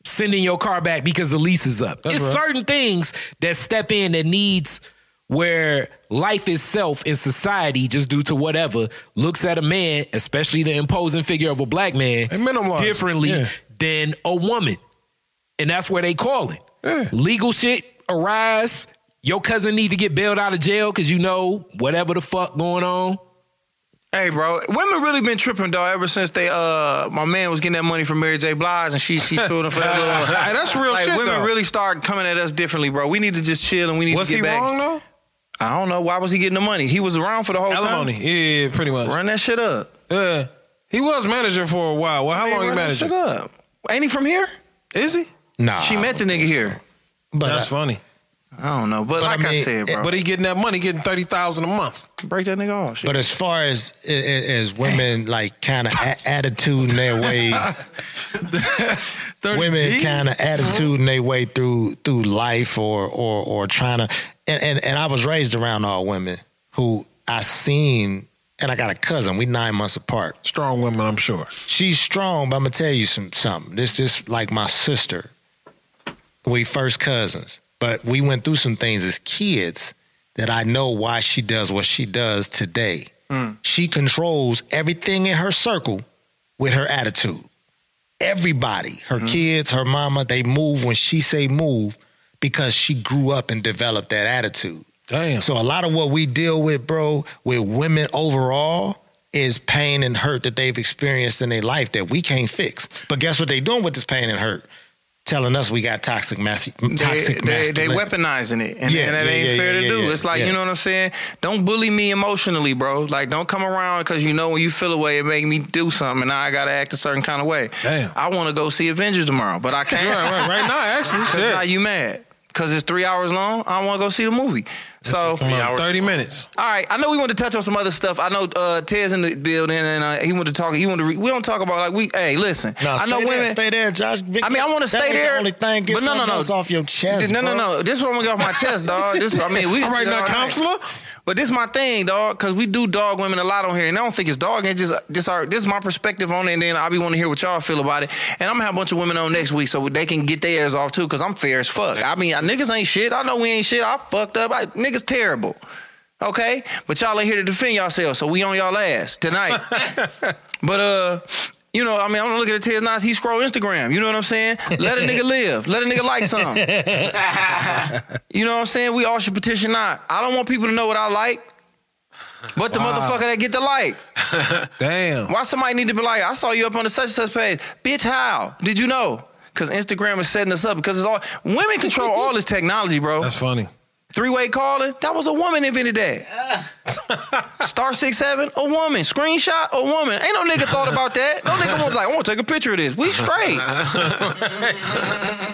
sending your car back because the lease is up.
That's
it's
right.
certain things that step in that needs where life itself in society, just due to whatever, looks at a man, especially the imposing figure of a black man,
And minimize
differently
Yeah.
than a woman. And that's where they call it.
Yeah.
Legal shit arise. Your cousin need to get bailed out of jail because you know whatever the fuck going on.
Hey, bro, women really been tripping though ever since they uh my man was getting that money from Mary J. Blige and she she sued him for that little.
Hey, that's real
like,
shit,
Women
though.
really start coming at us differently, bro. We need to just chill and we need
Was
to get back.
Was he wrong though?
I don't know why was he getting the money. He was around for the whole
Alimony.
time.
Yeah, yeah, pretty much.
Run that shit up.
Yeah. He was manager for a while. Well, how long he managed?
shit up. Ain't he from here?
Is he?
Nah,
She met the nigga here.
but
That's funny.
I don't know, but,
But
like I,
mean,
said, bro,
But he getting that money, getting thirty thousand a month.
break that nigga off. Shit.
But as far as as women like kind of a- attitude in their way, women kind of attitude in their way through through life or or or trying to and, and and I was raised around all women who I seen and I got a cousin. We nine months apart.
Strong women, I'm sure.
She's strong, but I'm gonna tell you some something. This this like my sister. We first cousins, but we went through some things as kids that I know why she does what she does today. Hmm. She controls everything in her circle with her attitude. Everybody, her hmm. kids, her mama, they move when she say move because she grew up and developed that attitude.
Damn.
So a lot of what we deal with, bro, with women overall is pain and hurt that they've experienced in their life that we can't fix. But guess what they doing with this pain and hurt? Telling us we got toxic mas-
They,
toxic
they, they
masculinity.
weaponizing it, and,
Yeah,
and that
yeah,
ain't
yeah,
fair to do. it's like you know what I'm saying. Don't bully me emotionally, bro. Like don't come around because you know when you feel away, it make me do something, and now I gotta act a certain kind of way.
Damn.
I want to go see Avengers tomorrow, but I can't.
Right, right, right now, actually, shit.
Now you mad because it's three hours long. I want to go see the movie. So
Come 30 minutes.
all right, I know we want to touch on some other stuff. I know uh, Ted's in the building, and uh, he wanted to talk. He wanted to. Re- we don't talk about like we. Hey, listen.
No,
I know
stay there,
women.
stay there, Josh.
I mean, I want to stay
ain't the
there.
only thing. Get
but no, no, no.
else off your chest,
No, no,
bro.
no. This is what I'm gonna get off my chest, dog. This, I mean, we.
All right, now,
all
counselor.
But this is my thing, dog, because we do dog women a lot on here, and I don't think it's dog. It's just this our this is my perspective on it, and then I'll be wanting to hear what y'all feel about it. And I'm gonna have a bunch of women on next week so they can get theirs off too, because I'm fair as fuck. I mean, niggas ain't shit. I know we ain't shit. I fucked up. I, niggas terrible. Okay, but y'all ain't here to defend yourselves, so we on y'all ass tonight. but uh. You know, I mean, I'm gonna look at the Tez Nice. He scroll Instagram. You know what I'm saying? Let a nigga live. Let a nigga like something. you know what I'm saying? We all should petition not. I don't want people to know what I like, but the
Wow.
motherfucker that get the like.
Damn.
Why somebody need to be like, I saw you up on the such and such page. Bitch, how? Did you know? Because Instagram is setting us up because it's all women control all this technology, bro.
That's funny.
Three way calling, that was a woman invented that. Star six seven, a woman. Screenshot, a woman. Ain't no nigga thought about that. No nigga was like, I want to take a picture of this. We straight.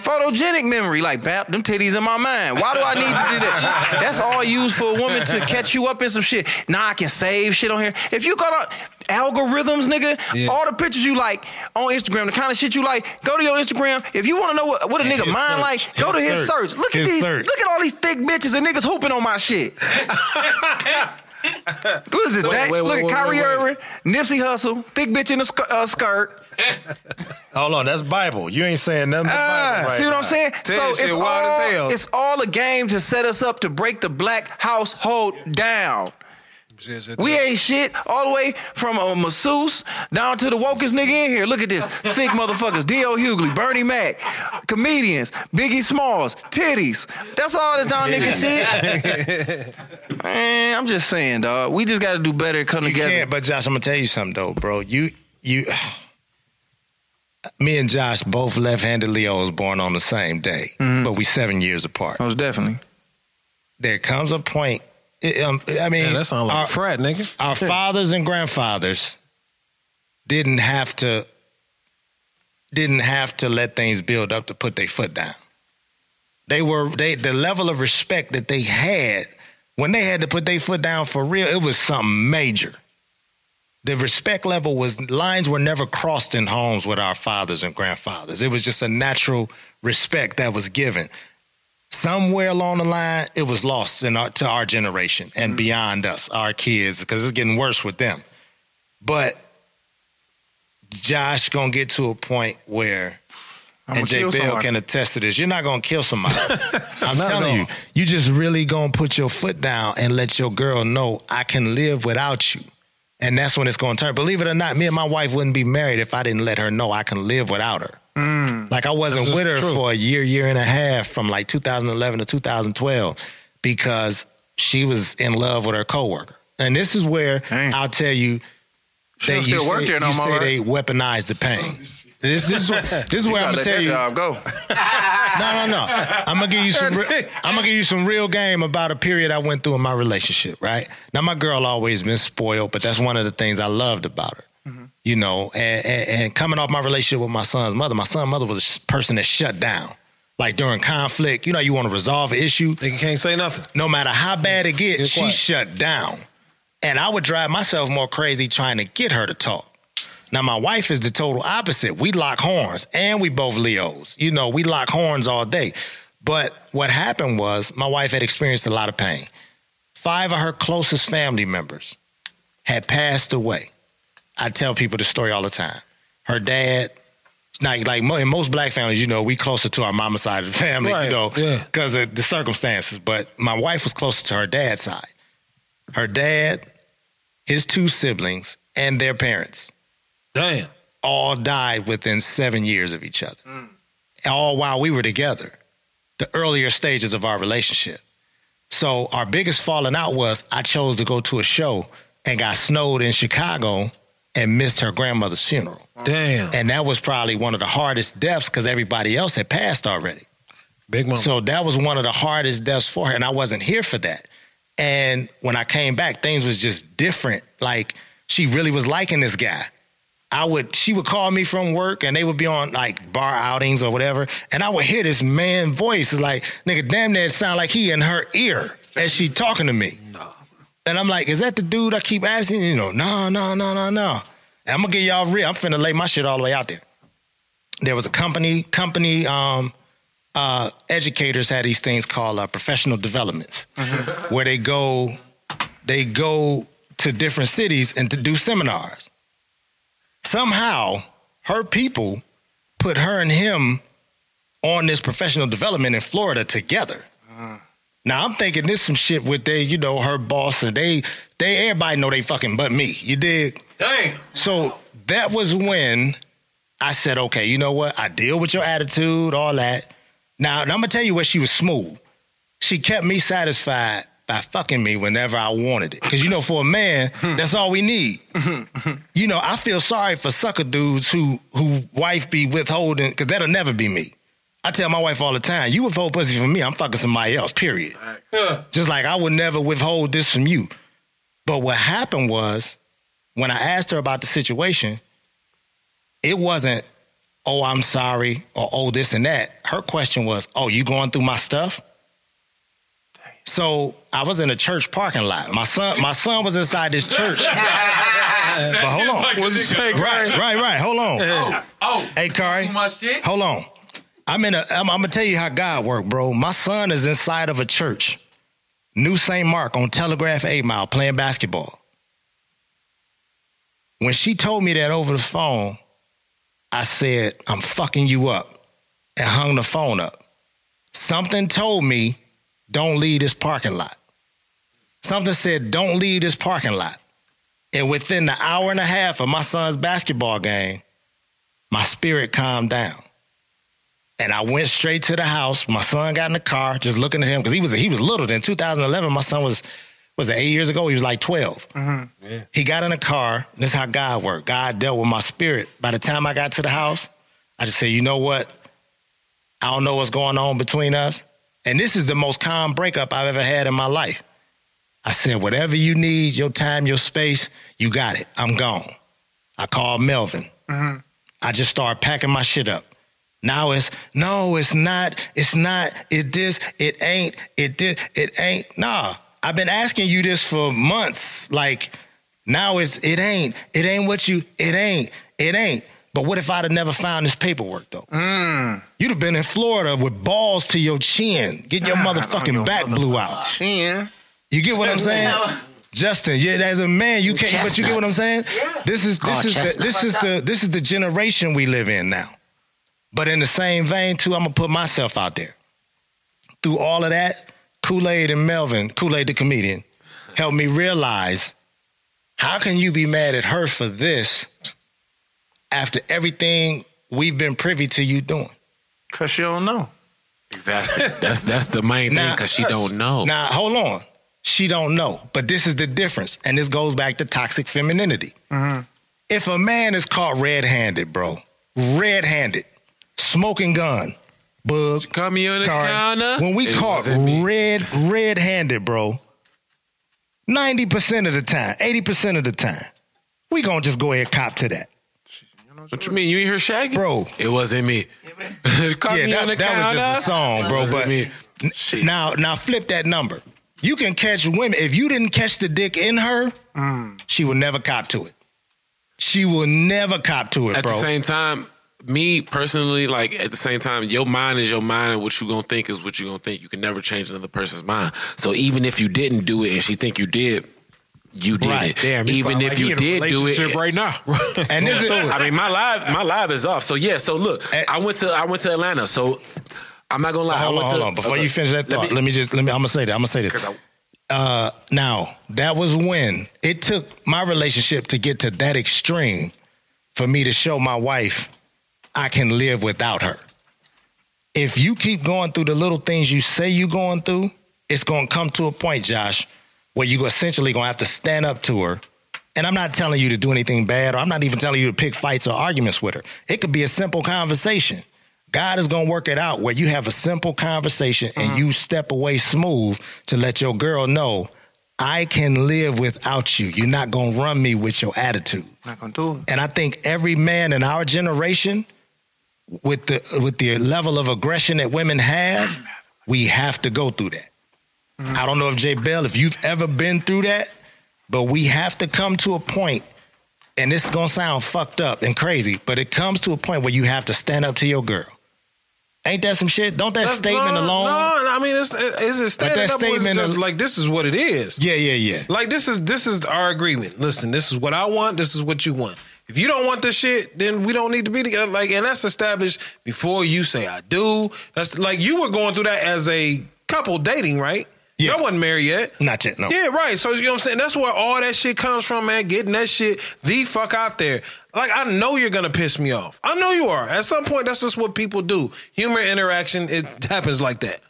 Photogenic memory, like, bap, them titties in my mind. Why do I need to do that? That's all used for a woman to catch you up in some shit. Now I can save shit on here. If you got on algorithms, nigga,
Yeah.
all the pictures you like on Instagram, the kind of shit you like, go to your Instagram. If you want to know what, what a
And
nigga
his
mind
search.
like, go to
His
his
search.
search. Look at these,
search.
look at all these thick bitches and niggas hooping on my shit. what is it?
Wait,
that?
wait,
Look
wait,
at
wait,
Kyrie
wait,
Irving, Nipsey Hussle, thick bitch in a sk- uh, skirt.
Hold on, that's Bible. You ain't saying nothing. but
Ah,
right
see what
now.
I'm saying?
Tell
so it's
wild as
all,
hell.
it's all a game to set us up to break the black household down. We ain't shit all the way from a masseuse down to the wokest nigga in here. Look at this. Thick motherfuckers. D.L. Hughley, Bernie Mac, comedians, Biggie Smalls, titties. That's all this down nigga shit. Man, I'm just saying, dog. We just got to do better and come
You
together.
can't, but Josh, I'm gonna tell you something though, bro. You you me and Josh both left-handed Leos born on the same day,
Mm-hmm.
but we seven years apart.
Most definitely.
There comes a point. It- um, I mean,
Man, that sounds like
our,
frat, nigga.
our fathers and grandfathers didn't have to didn't have to let things build up to put their foot down. They were they the level of respect that they had when they had to put their foot down for real. It was something major. The respect level was lines were never crossed in homes with our fathers and grandfathers. It was just a natural respect that was given. Somewhere along the line, it was lost in our, to our generation and mm. beyond us, our kids, because it's getting worse with them. But Josh gonna get to a point where,
I'ma
and Jay Bell
somebody.
can attest to this. You're not gonna kill somebody. I'm telling you, you just really gonna put your foot down and let your girl know I can live without you. And that's when it's gonna turn. Believe it or not, me and my wife wouldn't be married if I didn't let her know I can live without her. Mm. Like I wasn't
That's
with her
true.
for a year, year and a half from like 2011 to 2012 because she was in love with her coworker. And this is where
Dang.
I'll tell you,
She don't
you
still work
say,
there no
you
more,
say
right?
they weaponized the pain. This, this is what, this is where I'm gonna tell you.
job go.
No, no, no. I'm gonna give you some. Re- I'm gonna give you some real game about a period I went through in my relationship. Right now, my girl always been spoiled, but that's one of the things I loved about her. You know, and, and, and coming off my relationship with my son's mother, my son's mother was a person that shut down. Like during conflict, you know, you want to resolve an issue.
Nigga can't say nothing.
No matter how bad it gets,
Get
she shut down. And I would drive myself more crazy trying to get her to talk. Now, my wife is the total opposite. We lock horns and we both Leos. You know, we lock horns all day. But what happened was my wife had experienced a lot of pain. Five of her closest family members had passed away. I tell people the story all the time. Her dad, like, like in most black families, you know, we closer to our mama side of the family,
Right,
you know,
yeah.
because of the circumstances. But my wife was closer to her dad's side. Her dad, his two siblings, and their parents
Damn.
all died within seven years of each other. Mm. All while we were together. The earlier stages of our relationship. So our biggest falling out was I chose to go to a show and got snowed in Chicago and missed her grandmother's funeral.
Damn.
And that was probably one of the hardest deaths because everybody else had passed already.
Big mama.
So that was one of the hardest deaths for her, and I wasn't here for that. And when I came back, things was just different. Like she really was liking this guy. I would, she would call me from work, and they would be on like bar outings or whatever, and I would hear this man voice. It's like nigga, damn that sound like he in her ear as she talking to me. And I'm like, is that the dude I keep asking? You know, no, no, no, no, no. And I'm gonna get y'all real. I'm finna lay my shit all the way out there. There was a company, company um, uh, educators had these things called uh, professional developments, where they go, they go to different cities and to do seminars. Somehow, her people put her and him on this professional development in Florida together. Now I'm thinking this some shit with they, you know, her boss and they, they everybody know they fucking but me. You dig?
Dang.
So that was when I said, okay, you know what? I deal with your attitude, all that. Now, I'm gonna tell you where she was smooth. She kept me satisfied by fucking me whenever I wanted it. Cause you know, for a man, hmm. that's all we need. Hmm, hmm. you know, I feel sorry for sucker dudes who who wife be withholding, cause that'll never be me. I tell my wife all the time, you withhold pussy from me, I'm fucking somebody else, period. Just like I would never withhold this from you. But what happened was, when I asked her about the situation, it wasn't, oh, I'm sorry, or oh, this and that. Her question was, oh, you going through my stuff? So I was in a church parking lot. My son, my son was inside this church. but hold on.
What'd you say,
Right, right, right. Hold on.
Oh, oh,
Hey, Kari.
too much shit.
Hold on. I'm in a. I'm, I'm gonna tell you how God worked, bro. My son is inside of a church, New St. Mark on Telegraph Eight Mile, playing basketball. When she told me that over the phone, I said, "I'm fucking you up," and hung the phone up. Something told me, "Don't leave this parking lot." Something said, "Don't leave this parking lot." And within the hour and a half of my son's basketball game, my spirit calmed down. And I went straight to the house. My son got in the car, just looking at him because he was he was little. Then 2011, my son was was it eight years ago? He was like 12. Mm-hmm. He got in the car. This is how God worked. God dealt with my spirit. By the time I got to the house, I just said, you know what? I don't know what's going on between us. And this is the most calm breakup I've ever had in my life. I said, whatever you need, your time, your space, you got it. I'm gone. I called Melvin. Mm-hmm. I just started packing my shit up. Now it's no, it's not, it's not, it this, it ain't, it this, it ain't. Nah. I've been asking you this for months. Like now it's it ain't, it ain't what you, it ain't, it ain't. But what if I'd have never found this paperwork though? You'd have been in Florida with balls to your chin, getting your motherfucking back blew out.
Chin.
You get what I'm saying? Justin, yeah, as a man, you can't. But you get what I'm saying? Yeah. This is this is the, this is the this is the generation we live in now. But in the same vein, too, I'm gonna put myself out there. Through all of that, Kool Aid and Melvin, Kool Aid the comedian, helped me realize how can you be mad at her for this after everything we've been privy to you doing?
Cause she don't know.
Exactly. That's that's the main thing
Now-
because she don't know.
Now, hold on. She don't know. But this is the difference. And this goes back to toxic femininity. Mm-hmm. If a man is caught red-handed, bro, red-handed, smoking gun, bug,
Call me on the
Kari,
counter.
when we
It
caught
wasn't me.
red, red-handed, bro, 90% of the time, 80% of the time, we gonna just go ahead and cop to that.
What you mean? You ain't hear Shaggy?
Bro.
It wasn't me. Call
yeah,
me
that,
on the
that was
counter.
just a song,
It
bro.
wasn't
But
me.
n- now, now flip that number. You can catch women. If you didn't catch the dick in her,
Mm.
she will never cop to it. She will never cop to it, bro.
At
bro.
the same time, me personally, like at the same time, your mind is your mind, and what you gonna think is what you gonna think. You can never change another person's mind. So even if you didn't do it and she think you did, you did
Right.
it.
Damn,
even if
like
you did do it,
right now.
and this is
I mean, my live, my live is off. So yeah. So look. I went to I went to Atlanta. So I'm not gonna lie.
hold on,
went
hold
to,
on. Before
okay.
you finish that thought, let me, just let me. I'm gonna say that. I'm gonna say this.
I-
Uh, now that was when it took my relationship to get to that extreme for me to show my wife I can live without her. If you keep going through the little things you say you're going through, it's gonna come to a point, Josh, where you're essentially gonna have to stand up to her. And I'm not telling you to do anything bad, or I'm not even telling you to pick fights or arguments with her. It could be a simple conversation. God is gonna work it out where you have a simple conversation and mm-hmm. you step away smooth to let your girl know I can live without you. You're not gonna run me with your attitude.
Not gonna do it.
And I think every man in our generation, with the with the level of aggression that women have, we have to go through that. Mm-hmm. I don't know if Jay Bell, if you've ever been through that, but we have to come to a point, and this is gonna sound fucked up and crazy, but it comes to a point where you have to stand up to your girl. Ain't that some shit? Don't that
That's-
statement
no,
alone?
No, I mean, it's, is it standing
that
up or is it
statement
just
is-
like this is what it is?
Yeah, yeah, yeah.
Like this is this is our agreement. Listen, this is what I want. This is what you want. If you don't want this shit, then we don't need to be together. Like, and that's established before you say I do. That's like you were going through that as a couple dating, right?
Yeah.
Y'all wasn't married yet.
Not yet, no.
Yeah, right. So you know what I'm saying? That's where all that shit comes from, man. Getting that shit the fuck out there. Like I know you're gonna piss me off. I know you are. At some point, that's just what people do. Human interaction, it happens like that.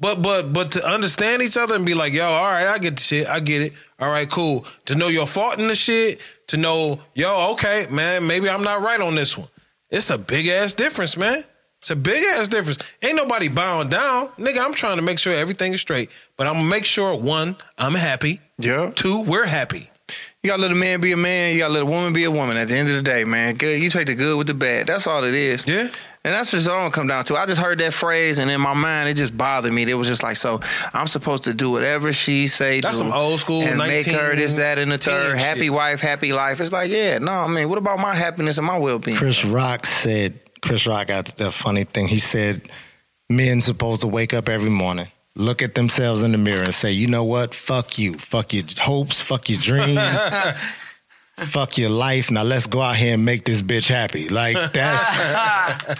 But but but to understand each other and be like, yo, all right, I get the shit, I get it. All right, cool. To know your fault in the shit, to know, yo, okay, man, maybe I'm not right on this one. It's a big ass difference, man. It's a big ass difference. Ain't nobody bowing down. Nigga, I'm trying to make sure everything is straight. But I'm gonna make sure one, I'm happy.
Yeah.
Two, we're happy.
You gotta let a man be a man. You gotta let a woman be a woman. At the end of the day, man, good. You take the good with the bad. That's all it is.
Yeah.
And that's just all it come down to. I just heard that phrase, and in my mind, it just bothered me. It was just like, so I'm supposed to do whatever she say.
That's
do,
some old school
and make her this, that, and the
1910
third. Happy
shit.
wife, happy life. It's like, yeah, no, I mean, what about my happiness and my well being?
Chris Rock said, Chris Rock got the funny thing. He said, men supposed to wake up every morning, look at themselves in the mirror and say, you know what? Fuck you. Fuck your hopes. Fuck your dreams. fuck your life. Now let's go out here and make this bitch happy. Like that's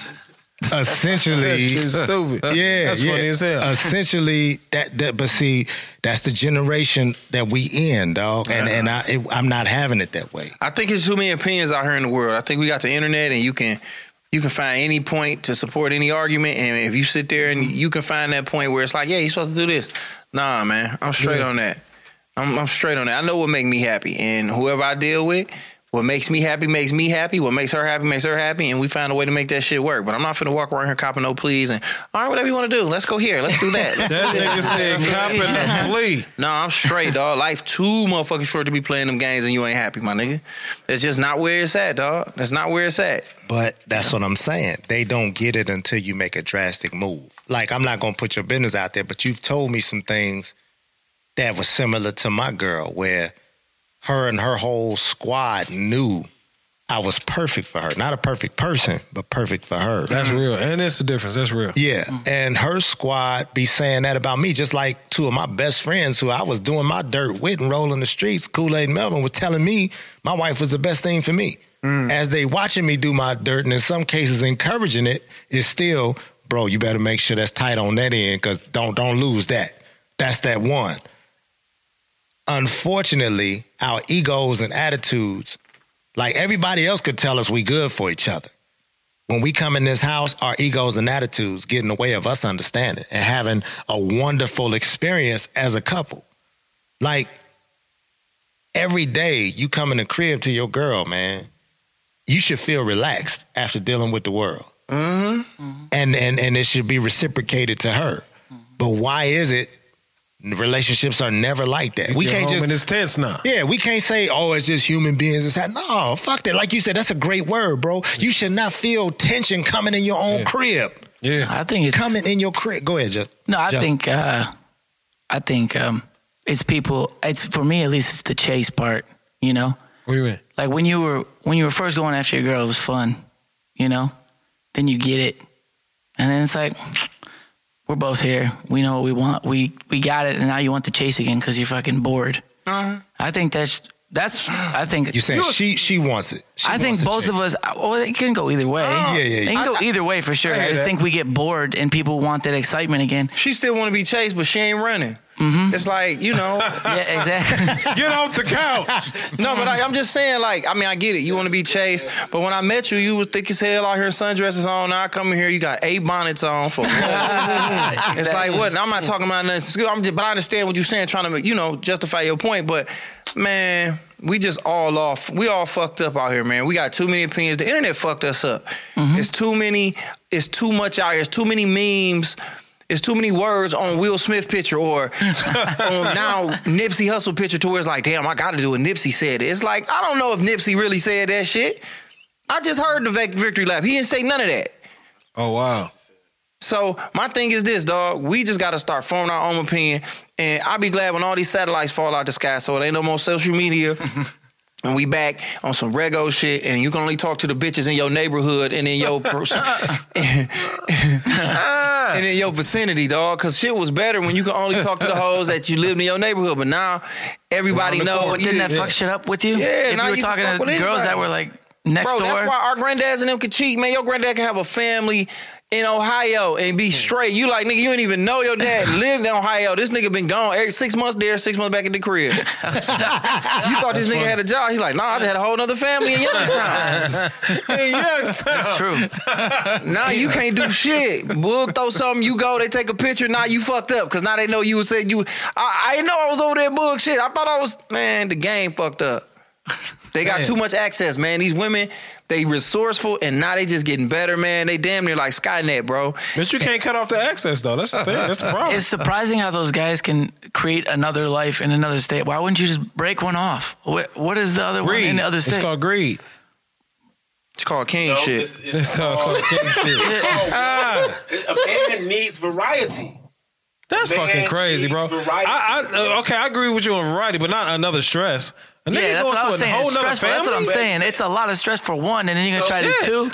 essentially
That shit's stupid.
Yeah,
That's
yeah.
funny as hell.
Essentially, that that. But see, that's the generation that we in, dog. And and I, it, I'm not having it that way.
I think it's too many opinions out here in the world. I think we got the internet, and you can you can find any point to support any argument. And if you sit there and you can find that point where it's like, yeah, you're supposed to do this. Nah, man, I'm straight
Yeah.
on that. I'm, I'm straight on that. I know what make me happy, and whoever I deal with. What makes me happy makes me happy. What makes her happy makes her happy, and we find a way to make that shit work. But I'm not finna walk around here copping no pleas and all right, whatever you want to do, let's go here, let's do that. Let's
That
do
nigga said copping a plea.
no, I'm straight, dog. Life too motherfucking short to be playing them games and you ain't happy, my nigga. That's just not where it's at, dog. That's not where it's at.
But that's what I'm saying. They don't get it until you make a drastic move. Like I'm not gonna put your business out there, but you've told me some things that was similar to my girl, where her and her whole squad knew I was perfect for her. Not a perfect person, but perfect for her.
That's mm-hmm. real. And it's the difference. That's real.
Yeah, mm-hmm. and her squad be saying that about me, just like two of my best friends who I was doing my dirt with and rolling the streets. Kool Aid Melvin was telling me my wife was the best thing for me. Mm. As they watching me do my dirt, and in some cases encouraging it, is still, bro. You better make sure that's tight on that end, because don't don't lose that. That's that one. Unfortunately, our egos and attitudes, like everybody else, could tell us we good for each other when we come in this house, our egos and attitudes get in the way of us understanding and having a wonderful experience as a couple. Like every day you come in the crib to your girl, man, you should feel relaxed after dealing with the world.
Mm-hmm.
And and and it should be reciprocated to her. But why is it relationships are never like that? We
Get
can't just
and it's tense now.
yeah, we can't say, oh, it's just human beings. It's that. No, fuck that. Like you said, that's a great word, bro. You should not feel tension coming in your own crib.
Yeah.
I think it's
Coming in your crib. Go ahead, just
No, I
Just-
think uh, I think um, it's people. It's for me at least. It's the chase part. You know,
What do you mean?
like when you were when you were first going after your girl, it was fun. You know, then you get it, and then it's like we're both here. We know what we want. We we got it, and now you want to chase again because you're fucking bored. Uh-huh. I think that's that's. I think
You saying she she wants it. She
I think
wants to
both
check.
of us. Well, it can go either way.
yeah, yeah. Yeah.
It can go either way for sure.
I
I, just
that.
think we get bored and people want that excitement again.
She still want to be chased, but she ain't running. Mm-hmm. It's like you know.
Yeah, exactly.
Get off the couch.
No, but I, I'm just saying, like, I mean, I get it. You want to be chased, but when I met you, you was thick as hell out here, sundresses on. Now I come in here, you got eight bonnets on for. It's like what? I'm not talking about nothing. I'm just, but I understand what you're saying, trying to, you know, justify your point. But man, we just all off. We all fucked up out here, man. We got too many opinions. The internet fucked us up. Mm-hmm. It's too many. It's too much out here. It's too many memes. It's too many words on Will Smith picture or on now Nipsey Hussle picture to where it's like, damn, I got to do what Nipsey said. It's like I don't know if Nipsey really said that shit. I just heard the victory lap. He didn't say none of that.
Oh wow.
So my thing is this, dog. We just got to start forming our own opinion, and I'll be glad when all these satellites fall out the sky, so it ain't no more social media. And we back on some rego shit, and you can only talk to the bitches in your neighborhood and in your pers- and in your vicinity, dog. Cause shit was better when you can only talk to the hoes that you lived in your neighborhood. But now everybody
Around
know.
corner.
Didn't that fuck shit up with you?
Yeah,
if
now
you were
you
talking to
with
girls that were like next
Bro,
door.
that's why our granddads and them could cheat, man. Your granddad can have a family in Ohio and be hmm. straight. You like, nigga, you ain't even know your dad lived in Ohio. This nigga been gone every six months there, six months back at the crib. you thought this nigga had a job. He's like, nah, I just had a whole other family in Youngstown.
yes.
That's true.
now you can't do shit. Book throw something, you go, they take a picture, now you fucked up. Cause now they know you say you I, I didn't know I was over there book shit. I thought I was man, the game fucked up. They got
Man.
too much access, man. These women, they resourceful and now they just getting better, man. They damn near like Skynet, bro.
But you can't cut off the access though. That's the thing. That's the problem.
It's surprising how those guys can create another life in another state. Why wouldn't you just break one off? What, what is the other one in the other
It's
state?
called greed.
It's called king
No,
shit.
it's, it's
It's called
called-
king shit.
Oh, a man needs variety.
That's
Man
fucking crazy, bro.
needs variety.
I, I, okay, I agree with you on variety, but not another stress. A
yeah, that's what I
to
was
a
saying.
whole
It's
nother
stressful. That's what I'm saying. It's a lot of stress for one, and then you're gonna try to do two.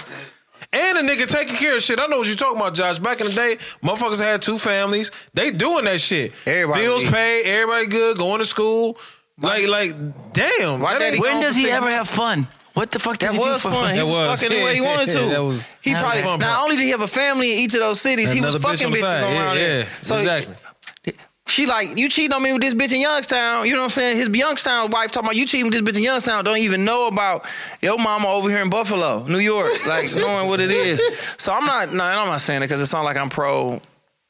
And a nigga taking care of shit. I know what you're talking about, Josh. Back in the day, motherfuckers had two families. They doing that shit.
Everybody
Bills
eat.
paid, everybody good, going to school. Like, like, damn.
Why
that
daddy
ain't-
When does he
six
ever have fun? What the fuck did
That
he do
was
for
fun. He
That
was,
was.
fucking the way he wanted to.
That was-
he probably
fun
not only did he have a family in each of those cities, he was
Another bitch
fucking
on
bitches around
Yeah,
there.
yeah,
So
exactly.
She like, you cheating on me with this bitch in Youngstown. You know what I'm saying? His Youngstown wife talking about you cheating with this bitch in Youngstown. Don't even know about your mama over here in Buffalo, New York, like knowing what it is. So I'm not, no, I'm not saying it because it sounds like I'm pro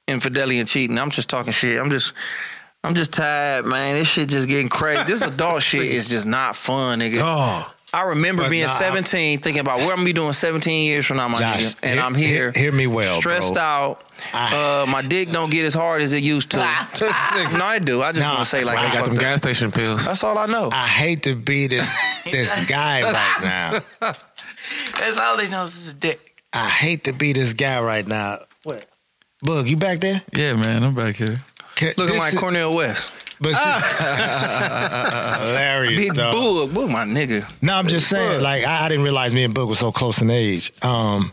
infidelity and cheating. I'm just talking shit. I'm just. I'm just tired, man. This shit just getting crazy. This adult shit is just not fun, nigga.
Oh.
I remember
But
being
nah,
17, thinking about where I'm gonna be doing 17 years from now, my
Josh,
nigga. And
hear-
I'm here,
hear- hear me well,
stressed
bro.
out. Uh, my dick don't get as hard as it used to. no, I do. I just
Nah,
want to say like
why I
I
got them
up.
Gas station pills.
That's all I know.
I hate to be this this guy right now.
That's all they know is dick.
I hate to be this guy right now. What? Bug, you back there?
Yeah, man, I'm back here.
Looking
This
like
is-
Cornel West.
But see, hilarious.
Big
dog.
Boog, Boog, my nigga.
No, I'm just saying, like I, I didn't realize me and Book were so close in age. Um,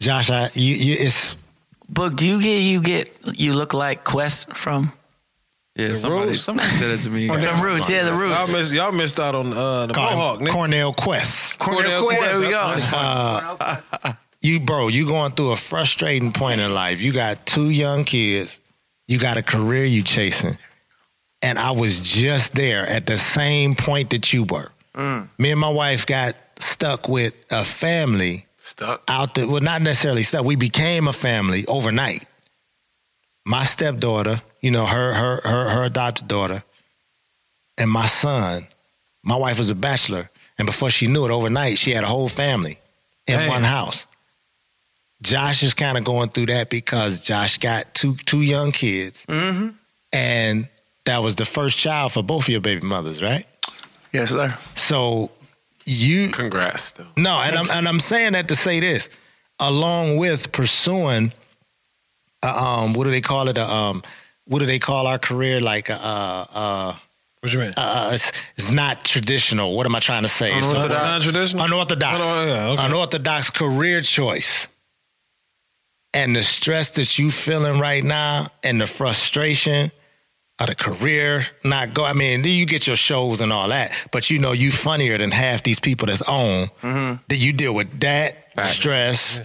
Josh, I you, you it's
Book, do you get you get you look like Quest from
Yeah, somebody,
Roots?
somebody said it to me.
from Roots? Yeah, the
Y'all
Roots.
missed, y'all missed out on uh, the
called
Mohawk, nigga.
Cornell Quest.
Cornel Quest.
There we go.
That's.
You bro, you going through a frustrating point in life. You got two young kids. You got a career you chasing. And I was just there at the same point that you were. Mm. Me and my wife got stuck with a family
Stuck.
out there. Well, not necessarily stuck. We became a family overnight. My stepdaughter, you know, her her her her adopted daughter, and my son. My wife was a bachelor, and before she knew it, overnight she had a whole family in one house. Josh is kind of going through that because Josh got two two young kids,
Mm-hmm.
and that was the first child for both of your baby mothers, right?
Yes, sir.
So you
Congrats, though.
no, and I'm and I'm saying that to say this, along with pursuing, uh, um, what do they call it? Uh, um, what do they call our career? Like, uh, uh,
What you mean?
uh, it's, it's not traditional. What am I trying to say? It's
Unorthodox?
a-
Non-traditional?
Unorthodox.
Yeah, okay.
Unorthodox career choice. And the stress that you feeling right now, and the frustration of the career not go. I mean, you get your shows and all that, but you know you funnier than half these people that's on.
Mm-hmm.
That you deal with that stress,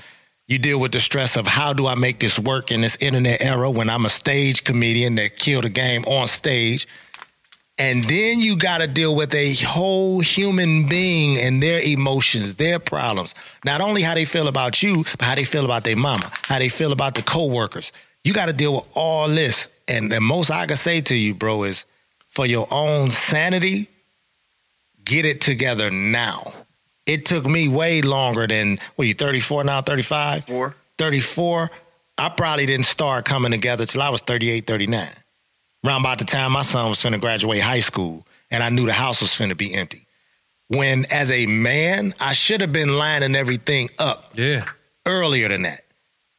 You deal with the stress of how do I make this work in this internet era when I'm a stage comedian that killed a game on stage. And then you got to deal with a whole human being and their emotions, their problems. Not only how they feel about you, but how they feel about their mama, how they feel about the coworkers. You got to deal with all this. And the most I can say to you, bro, is for your own sanity, get it together now. It took me way longer than, what, you 34 now, 35?
Four.
34. I probably didn't start coming together till I was 38, 39. Around about the time my son was finna graduate high school and I knew the house was finna be empty. When as a man, I should have been lining everything up
Yeah.
earlier than that.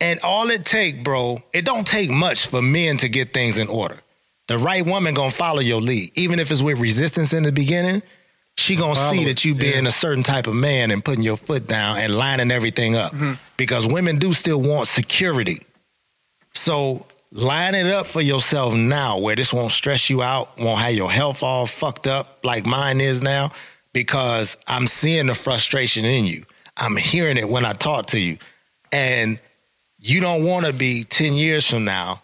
And all it take, bro, it don't take much for men to get things in order. The right woman gonna follow your lead, even if it's with resistance in the beginning. She gonna
Follow
see that you being a certain type of man and putting your foot down and lining everything up, mm-hmm. because women do still want security. So line it up for yourself now, where this won't stress you out, won't have your health all fucked up like mine is now, because I'm seeing the frustration in you. I'm hearing it when I talk to you, and you don't want to be 10 years from now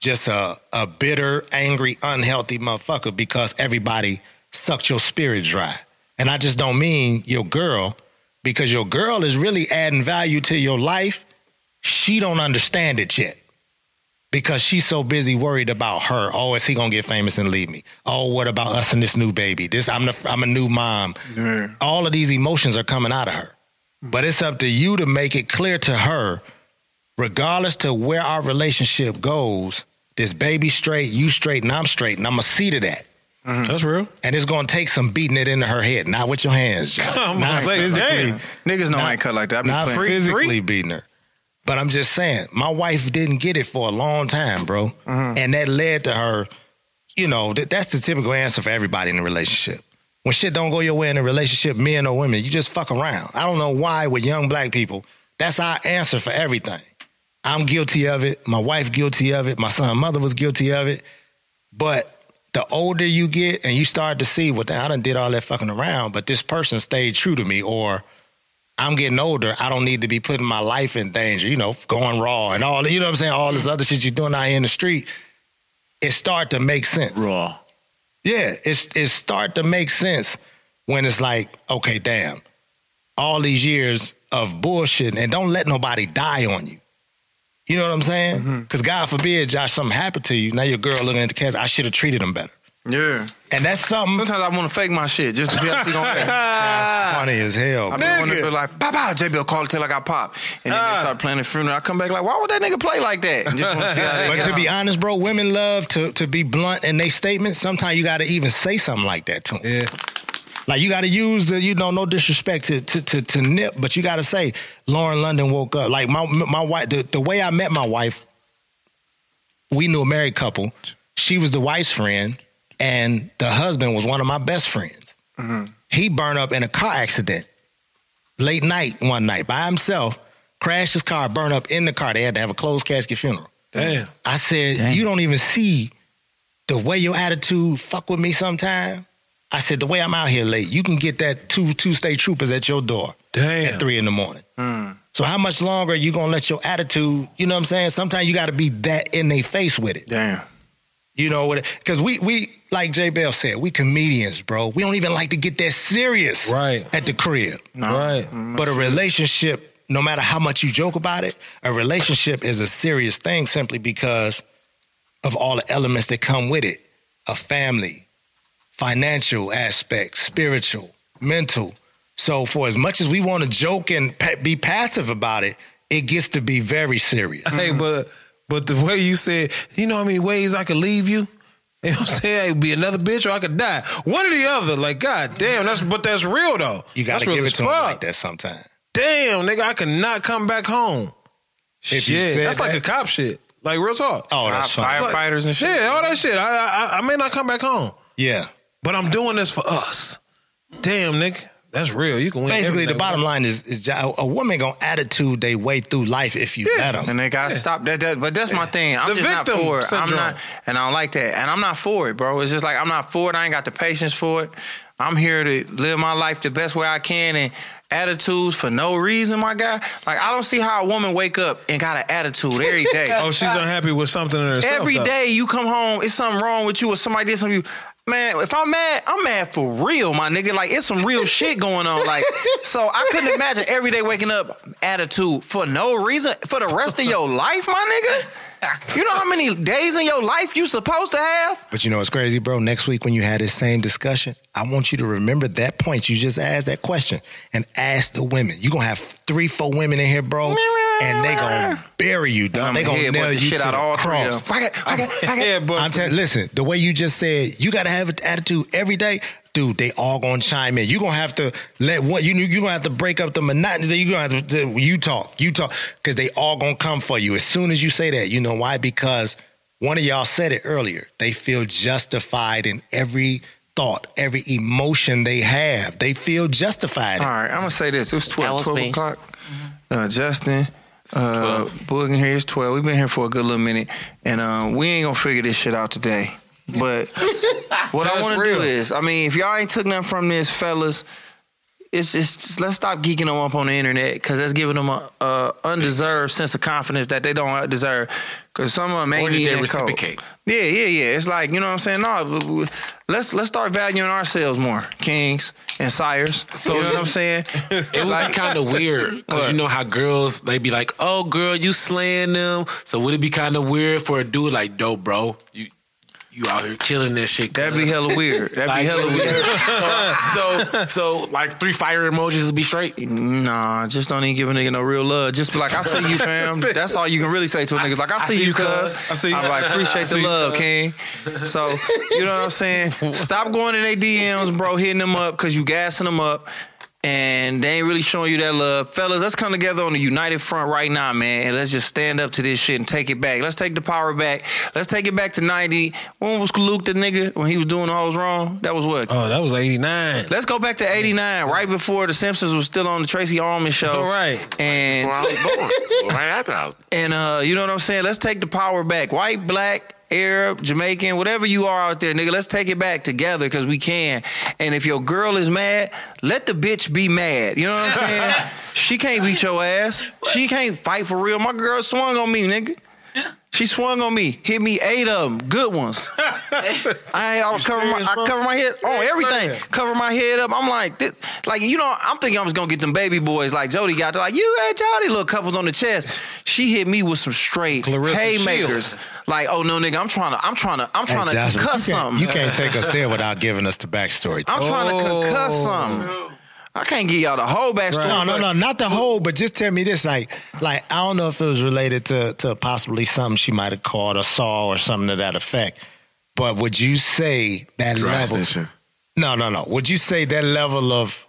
just a, a bitter, angry, unhealthy motherfucker because everybody sucked your spirit dry. And I just don't mean your girl, because your girl is really adding value to your life. She don't understand it yet. Because she's so busy worried about her. Oh, is he gonna get famous and leave me? Oh, what about us and this new baby? This I'm the, I'm a new mom. All of these emotions are coming out of her. Hmm. But it's up to you to make it clear to her regardless to where our relationship goes, this baby straight, you straight, and I'm straight, and I'm gonna see to that. Mm-hmm.
That's real.
And it's gonna take some beating it into her head, not with your hands, Joe.
I'm
not
gonna say,
physically.
Niggas know
Not-
I ain't cut like that. I be
not
playing
physically beating her. But I'm just saying, my wife didn't get it for a long time, bro, mm-hmm. and that led to her. You know, th- that's the typical answer for everybody in a relationship. When shit don't go your way in a relationship, men or women, you just fuck around. I don't know why with young black people, that's our answer for everything. I'm guilty of it. My wife guilty of it. My son, mother was guilty of it. But the older you get and you start to see, well, I done did all that fucking around, but this person stayed true to me, or I'm getting older. I don't need to be putting my life in danger, you know, going raw and all, you know what I'm saying? All this other shit you're doing out here in the street. It start to make sense.
Raw.
Yeah, it's it start to make sense when it's like, okay, damn, all these years of bullshit, and don't let nobody die on you. You know what I'm saying? Mm-hmm. Because God forbid, Josh, something happened to you. Now your girl looking at the cats. I should have treated him better.
Yeah.
And that's something
Sometimes I want to fake my shit just to be she gonna act.
funny as hell.
I be wanting to be like, pow pow, JBL call till I got pop. And then they ah. start playing the funeral. I come back like, why would that nigga play like that? And just want to see how they
But
get
to be
on.
honest, bro, women love to to be blunt in their statements. Sometimes you got to even say something like that to them.
Yeah.
Like you got to use the, you know, no disrespect to to to, to Nip, but you got to say Lauren London woke up. Like my my wife, the, the way I met my wife, we knew a married couple. She was the wife's friend, and the husband was one of my best friends. Mm-hmm. He burned up in a car accident late night one night by himself. Crashed his car, burned up in the car. They had to have a closed casket funeral.
Damn.
I said,
Dang.
you don't even see the way your attitude fuck with me sometime. I said, the way I'm out here late, you can get that two two state troopers at your door
Damn.
at three in the morning. Mm. So how much longer are you gonna let your attitude, you know what I'm saying? Sometimes you gotta be that in their face with it.
Damn.
You know what? Because we we like J Bell said, we comedians, bro. We don't even like to get that serious
Right.
at the crib.
Right.
But a relationship, no matter how much you joke about it, a relationship is a serious thing simply because of all the elements that come with it a family, financial aspect, spiritual, mental. So, for as much as we want to joke and pa- be passive about it, it gets to be very serious.
Hey, but but the way you said, you know how many ways I could leave you? You know what I'm saying? I could be another bitch or I could die. One or the other. Like, god damn, that's but that's real though.
You got
That's
to
real
give it to them
fuck.
like that sometimes.
Damn, nigga, I could not come back home.
If you
shit,
said
that's like a cop shit. Like real talk.
Oh, that's
Fire-
fine.
Firefighters and shit.
Yeah, all that shit. I, I I may not come back home,
Yeah.
but I'm doing this for us. Damn, nigga, that's real. You can win.
Basically, the bottom line is, is a a woman gonna attitude they way through life if you
Yeah.
let them.
And they got to stop that, that. But that's my thing. I'm
The
just not
victim
for it.
syndrome.
I'm not, and I don't like that. And I'm not for it, bro. It's just like I'm not for it. I ain't got the patience for it. I'm here to live my life the best way I can, and attitudes for no reason, my guy. Like I don't see how a woman wake up and got an attitude every day.
Oh, she's unhappy with something in herself.
Every
though.
day you come home, it's something wrong with you or somebody did something. to You, man, if I'm mad, I'm mad for real, my nigga. Like it's some real shit going on. Like so, I couldn't imagine every day waking up attitude for no reason for the rest of your life, my nigga. You know how many days in your life you supposed to have?
But you know what's crazy, bro? Next week when you had this same discussion, I want you to remember that point you just asked that question and ask the women. You gonna have three, four women in here, bro, and they gonna bury you, dog. They
I'ma
gonna nail you
shit
to
out
the
all
cross.
I got, I got, I got.
but
I'm telling. Listen, the way you just said, you gotta have an attitude every day. Dude, they all gonna chime in. You gonna have to let one. You you gonna have to break up the monotony. You gonna have to, to you talk, you talk, because they all gonna come for you as soon as you say that. You know why? Because one of y'all said it earlier. They feel justified in every thought, every emotion they have. They feel justified.
All right, I'm gonna say this. It was 12,
That was
12
me.
o'clock. Uh, Justin, uh, Boog in here is 12. We've been here for a good little minute, and uh, we ain't gonna figure this shit out today. But what I want to do is, I mean, if y'all ain't took nothing from this, fellas, it's it's just, let's stop geeking them up on the internet because that's giving them a, a undeserved sense of confidence that they don't deserve. Because some of them ain't
did they
even cold.
reciprocate?
Yeah, yeah, yeah. It's like you know what I'm saying. No, let's let's start valuing ourselves more, kings and sires.
So-
you know what I'm saying?
It would be kind of weird because you know how girls they be like, "Oh, girl, you slaying them." So would it be kind of weird for a dude like, "Dope, bro, you you out here killing this shit"?
That'd be hella weird. That'd
Like,
be hella weird.
so, so like three fire emojis would be straight.
Nah, just don't even give a nigga no real love. Just be like, I see you, fam. That's all you can really say to a nigga. Like, I see, you, cuz.
I see you.
I'm like, appreciate the
see
love, king. So, you know what I'm saying? Stop going in their DMs, bro, hitting them up because you gassing them up. And they ain't really showing you that love. Fellas, let's come together on the united front right now, man. And let's just stand up to this shit and take it back. Let's take the power back. Let's take it back to 90. When was Luke the nigga when he was doing all was wrong? That was what?
oh, that was eighty nine.
Let's go back to 89, right before The Simpsons was still on the Tracey Ullman show.
All right.
And
Well, I was born right after I was.
and uh, you know what I'm saying? Let's take the power back. White, black, Arab, Jamaican, whatever you are out there, nigga, let's take it back together because we can. And if your girl is mad, let the bitch be mad. You know what I'm saying? she can't beat your ass. She can't fight for real. My girl swung on me, nigga. She swung on me, hit me eight of them, good ones. I, I was cover my, I cover my head on everything. Cover my head up. I'm like, this, like you know, I'm thinking I was gonna get them baby boys like Jody got. They're like, you had Jody little couples on the chest. She hit me with some straight
Claressa
haymakers.
Shields.
Like, oh no, nigga, I'm trying to, I'm trying to, I'm trying
Hey,
to
Joshua,
concuss
you
something.
You can't take us there without giving us the backstory.
I'm trying to concuss
Oh.
something. I can't give y'all the whole backstory.
No, no, no, not the whole, but just tell me this. Like, like I don't know if it was related to to possibly something she might have caught or saw or something to that effect. But would you say that
Dry
level?
snitching.
No, no, no. Would you say that level of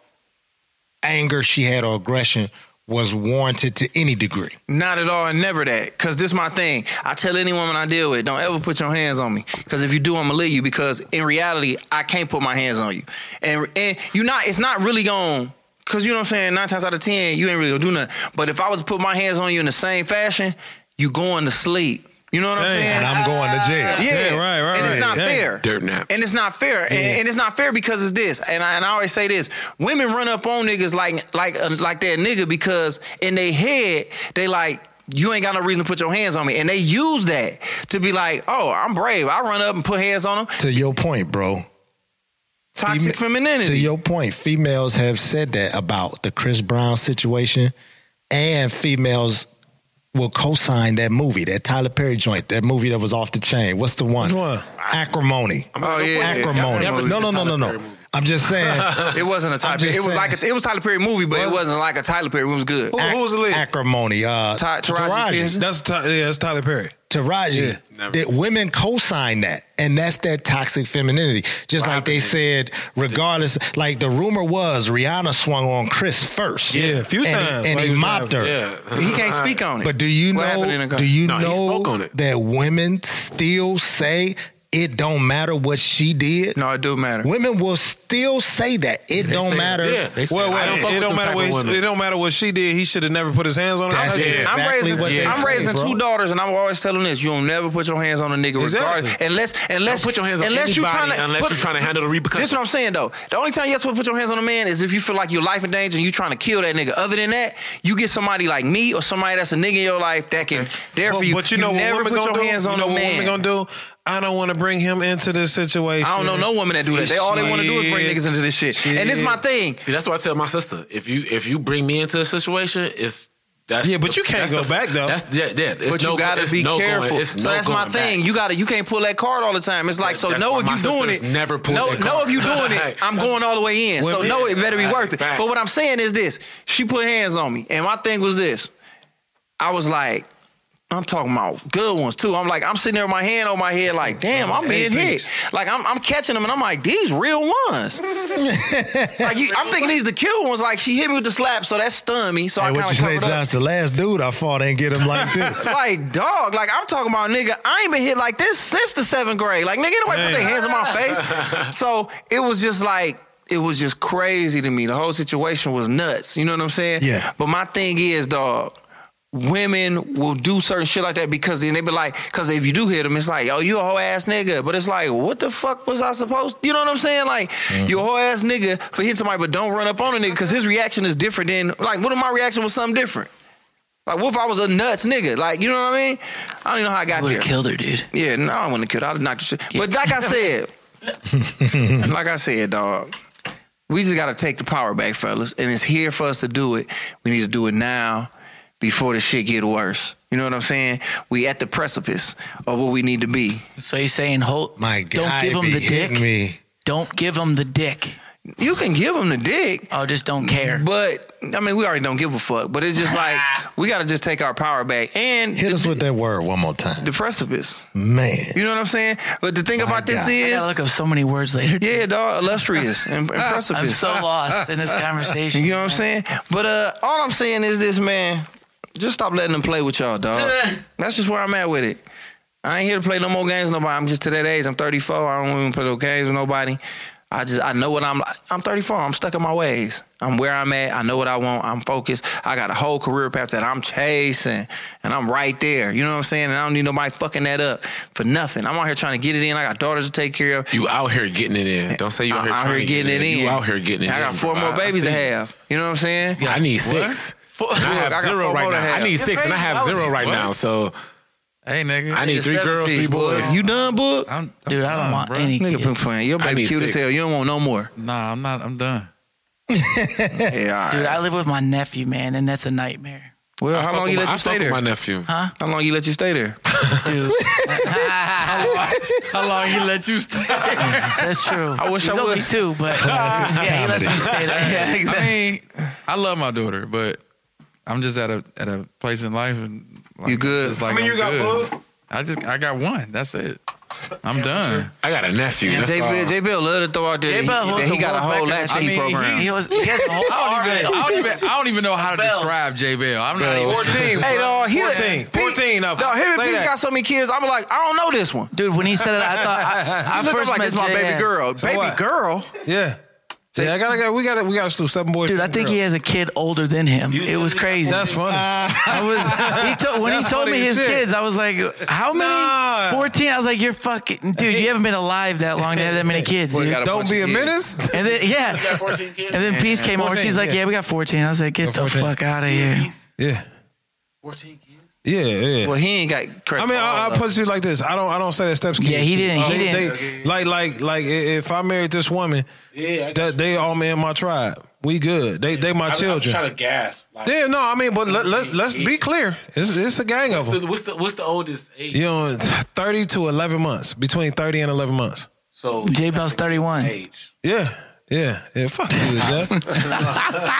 anger she had or aggression was warranted to any degree?
Not at all, and never that. Cause this is my thing. I tell any woman I deal with, don't ever put your hands on me. Cause if you do, I'm gonna leave you. Because in reality, I can't put my hands on you. And and you not. It's not really going. Cause you know what I'm saying. Nine times out of ten, you ain't really gonna do nothing. But if I was to put my hands on you in the same fashion, you going to sleep. You know what I'm saying?
And I'm going to jail.
Yeah,
Yeah, right, right,
And it's not
Dang.
fair.
Dirt nap.
And it's not fair. And, and it's not fair because it's this. And I, and I always say this: women run up on niggas like like uh, like that nigga because in their head they like. You ain't got no reason to put your hands on me, and they use that to be like, "Oh, I'm brave. I run up and put hands on them."
To your point, bro.
Toxic
Fema-
femininity.
To your point, females have said that about the Chris Brown situation, and females will co-sign that movie, that Tyler Perry joint, that movie that was off the chain. What's the one?
Which one?
Acrimony.
Oh, yeah.
Acrimony.
Never
No,
seen
no,
the
no, no, no.
Perry movie.
I'm just saying.
it wasn't a Tyler. Perry.
just
It was
saying.
like a, it was Tyler Perry movie, but it wasn't like a Tyler Perry. Movie. It was good.
Who, who was the lead?
Acrimony. Uh,
Ty- Taraji
Taraji.
That's yeah, that's Tyler Perry.
Taraji,
Never.
that women co-sign that, and that's that toxic femininity. Just like they said, regardless, like the rumor was Rihanna swung on Chris first,
Yeah, a few
and,
times
and
while
he
he
mopped her.
Yeah.
He can't speak on it.
But do you
What happened in
know?
the-
Do you
No, he
know
spoke on it.
that women still say it don't matter what she did.
No, it do matter.
Women will still say that. It don't
say-
matter.
yeah, they say,
Well,
I don't fuck
it don't matter what
of women.
it don't matter what she did. He should have never put his hands on her.
That's
I-
it.
I'm raising,
what they
I'm
say,
raising
bro.
two daughters, and I'm always telling this: you don't never put your hands on a nigga,
Exactly.
regardless. Unless, unless,
Don't put your hands on
unless you
anybody
trying to,
unless
put-
you're trying to handle the repercussions.
This is what I'm saying though. The only time you're supposed to put your hands on a man is if you feel like your life in danger and you trying to kill that nigga. Other than that, you get somebody like me or somebody that's a nigga in your life that can there
But,
for you.
but you know what
never
women
put your
do?
hands
you
on
know
a
what
man.
women gonna do? I don't want to bring him into this situation.
I don't know no woman that do that. They all they want to do is bring niggas into this shit. And this is my thing.
See, that's what I tell my sister. If you if you bring me into a situation, it's that's
Yeah, but
the-
you can't go
the-
back, though.
That's yeah, yeah. It's
But
no,
you gotta
it's
be
no
careful.
Going,
so
no
that's my thing.
back.
You gotta you can't pull that card all the time. It's like so
That's
know if
my
you doing it.
never pull.
know,
that
know
card.
if you doing it. I'm going all the way in. So
Women-
know it better be worth it. But what I'm saying is this: she put hands on me, and my thing was this. I was like. I'm talking about good ones too. I'm like, I'm sitting there with my hand on my head, like, damn, I'm being hit. Like, I'm, I'm catching them, and I'm like, these real ones. like, you, I'm thinking these the kill ones. Like, she hit me with the slap, so that stunned me. So
Hey,
I kind of
say. Josh? The last dude I fought ain't get him like this.
like dog, like I'm talking about nigga. I ain't been hit like this since the seventh grade. Like nigga, nobody put their hands in my face. So it was just like it was just crazy to me. The whole situation was nuts. You know what I'm saying?
Yeah.
But my thing is, dog. Women will do certain shit like that because then they be like, because if you do hit them, it's like, oh, you a whole ass nigga. But it's like, what the fuck was I supposed? To you know what I'm saying? Like, mm-hmm. you a whole ass nigga for hitting somebody, but don't run up on a nigga because his reaction is different than like, what if my reaction was something different? Like, what if I was a nuts nigga? Like, you know what I mean? I don't even know how I got there.
killed her, dude.
Yeah, no, I wouldn't have killed. I'd have knocked the shit. But like I said, like I said, dog, we just got to take the power back, fellas, and it's here for us to do it. We need to do it now before the shit get worse. You know what I'm saying? We at the precipice of what we need to be.
So you're saying hold?
My
God,
don't
give him the dick.
me.
Don't give him the dick.
You can give them the dick.
Oh, just don't care.
But I mean, we already don't give a fuck. But it's just like we got to just take our power back and
Hit us with that word one more time.
the precipice.
Man.
You know what I'm saying? But the thing
My
about this
God.
I
is,
gotta look up so many words later. dude.
yeah, dog, illustrious and, and precipice.
I'm so lost in this conversation.
You know what I'm saying? But uh, all I'm saying is this, man. Just stop letting them play with y'all, dog. That's just where I'm at with it. I ain't here to play no more games with nobody. I'm just to that age. I'm 34. I don't even play no games with nobody. I just I know what I'm like. I'm 34. I'm stuck in my ways. I'm where I'm at. I know what I want. I'm focused. I got a whole career path that I'm chasing, and I'm right there. You know what I'm saying? And I don't need nobody fucking that up for nothing. I'm out here trying to get it in. I got daughters to take care of.
You out here getting it in. Don't say you out here,
out
trying
here
to get
getting it in.
You out here getting it in.
I
in.
got four
bro.
more
I- I
babies to have. You know what I'm saying?
Yeah, I need six.
Four-
I
I
have
got
zero
four
right now. I need six, and I have oh, zero right
What?
now. So
Hey, nigga.
I need three
Seven
girls, three boys.
You done, book?
I'm,
Dude, I don't want
bro.
any
Nigga,
kids.
put playing. Your
I
baby
need
cute as hell. You don't want no more.
Nah, I'm not. I'm done.
Yeah, all right.
Dude, I live with my nephew, man, and that's a nightmare.
well,
I
how long you
my-
let
I
you stay
fuck with
there?
My nephew.
Huh?
How long you let you stay there?
Dude,
How long he let you stay?
that's true.
I wish
He's
I would.
only two, but yeah, he lets me stay there. Yeah, exactly.
I mean, I love my daughter, but I'm just at a at a place in life. And like,
You good?
It's like
I mean,
I'm
you got
good.
book.
I just I got one. That's it. I'm done.
I got a nephew. That's
J
all.
Bill, J Bell love to throw out there.
J. Bell
he,
holds
he got a whole
record.
latchkey
I mean,
program.
he-
He, was, he has a whole
I don't, even, I, don't even, I don't even know how to
Bells.
describe J Bell. I'm not even
14.
Hey, dog, he
14. 14 of them.
Dog, him and
Say
Peace got so many kids. I'm like, I don't know this one.
Dude, when he said it, I thought I, I
He look
first
like
met
this my baby
J.M.
girl.
So
baby
what?
girl.
Yeah. See, I gotta go. We gotta. We gotta do seven boys.
Dude, I
seven
think he has a kid older than him. It was crazy.
That's uh, funny.
I was he told when he told me his
shit.
kids, I was like, how many?
Nah.
14. I was like, you're fucking dude, you haven't been alive that long to have that many kids,
Boy,
dude.
Don't be a
kids.
menace.
And then yeah.
14 kids?
And then Peace came over. She's like,
yeah.
yeah. we got 14. I was like, get the fuck out of here.
Yeah.
14 kids?
Yeah. Yeah.
Well, he ain't got credit.
I mean,
for
I, I'll put it to you like this. I don't. I don't say that steps. Kids
Yeah, he didn't- he
They-
didn't.
they- like, like, like, if I married this woman,
Yeah,
that they all me in my tribe. We good. They, they my children.
I'm trying to gasp. Like,
Yeah, no, I mean, but let, let, let's be clear. It's, it's a gang of them.
the, what's the what's the oldest age?
You know, 30 to 11 months, between 30 and 11 months.
So
J Bell's 31.
age.
Yeah, yeah, yeah. Fuck you, Jess.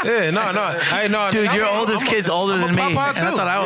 yeah, no, no. Hey, no,
Dude,
I'm-
your
I'm-
oldest
I'm
kid's older
I'm
than me.
papa,
And I thought I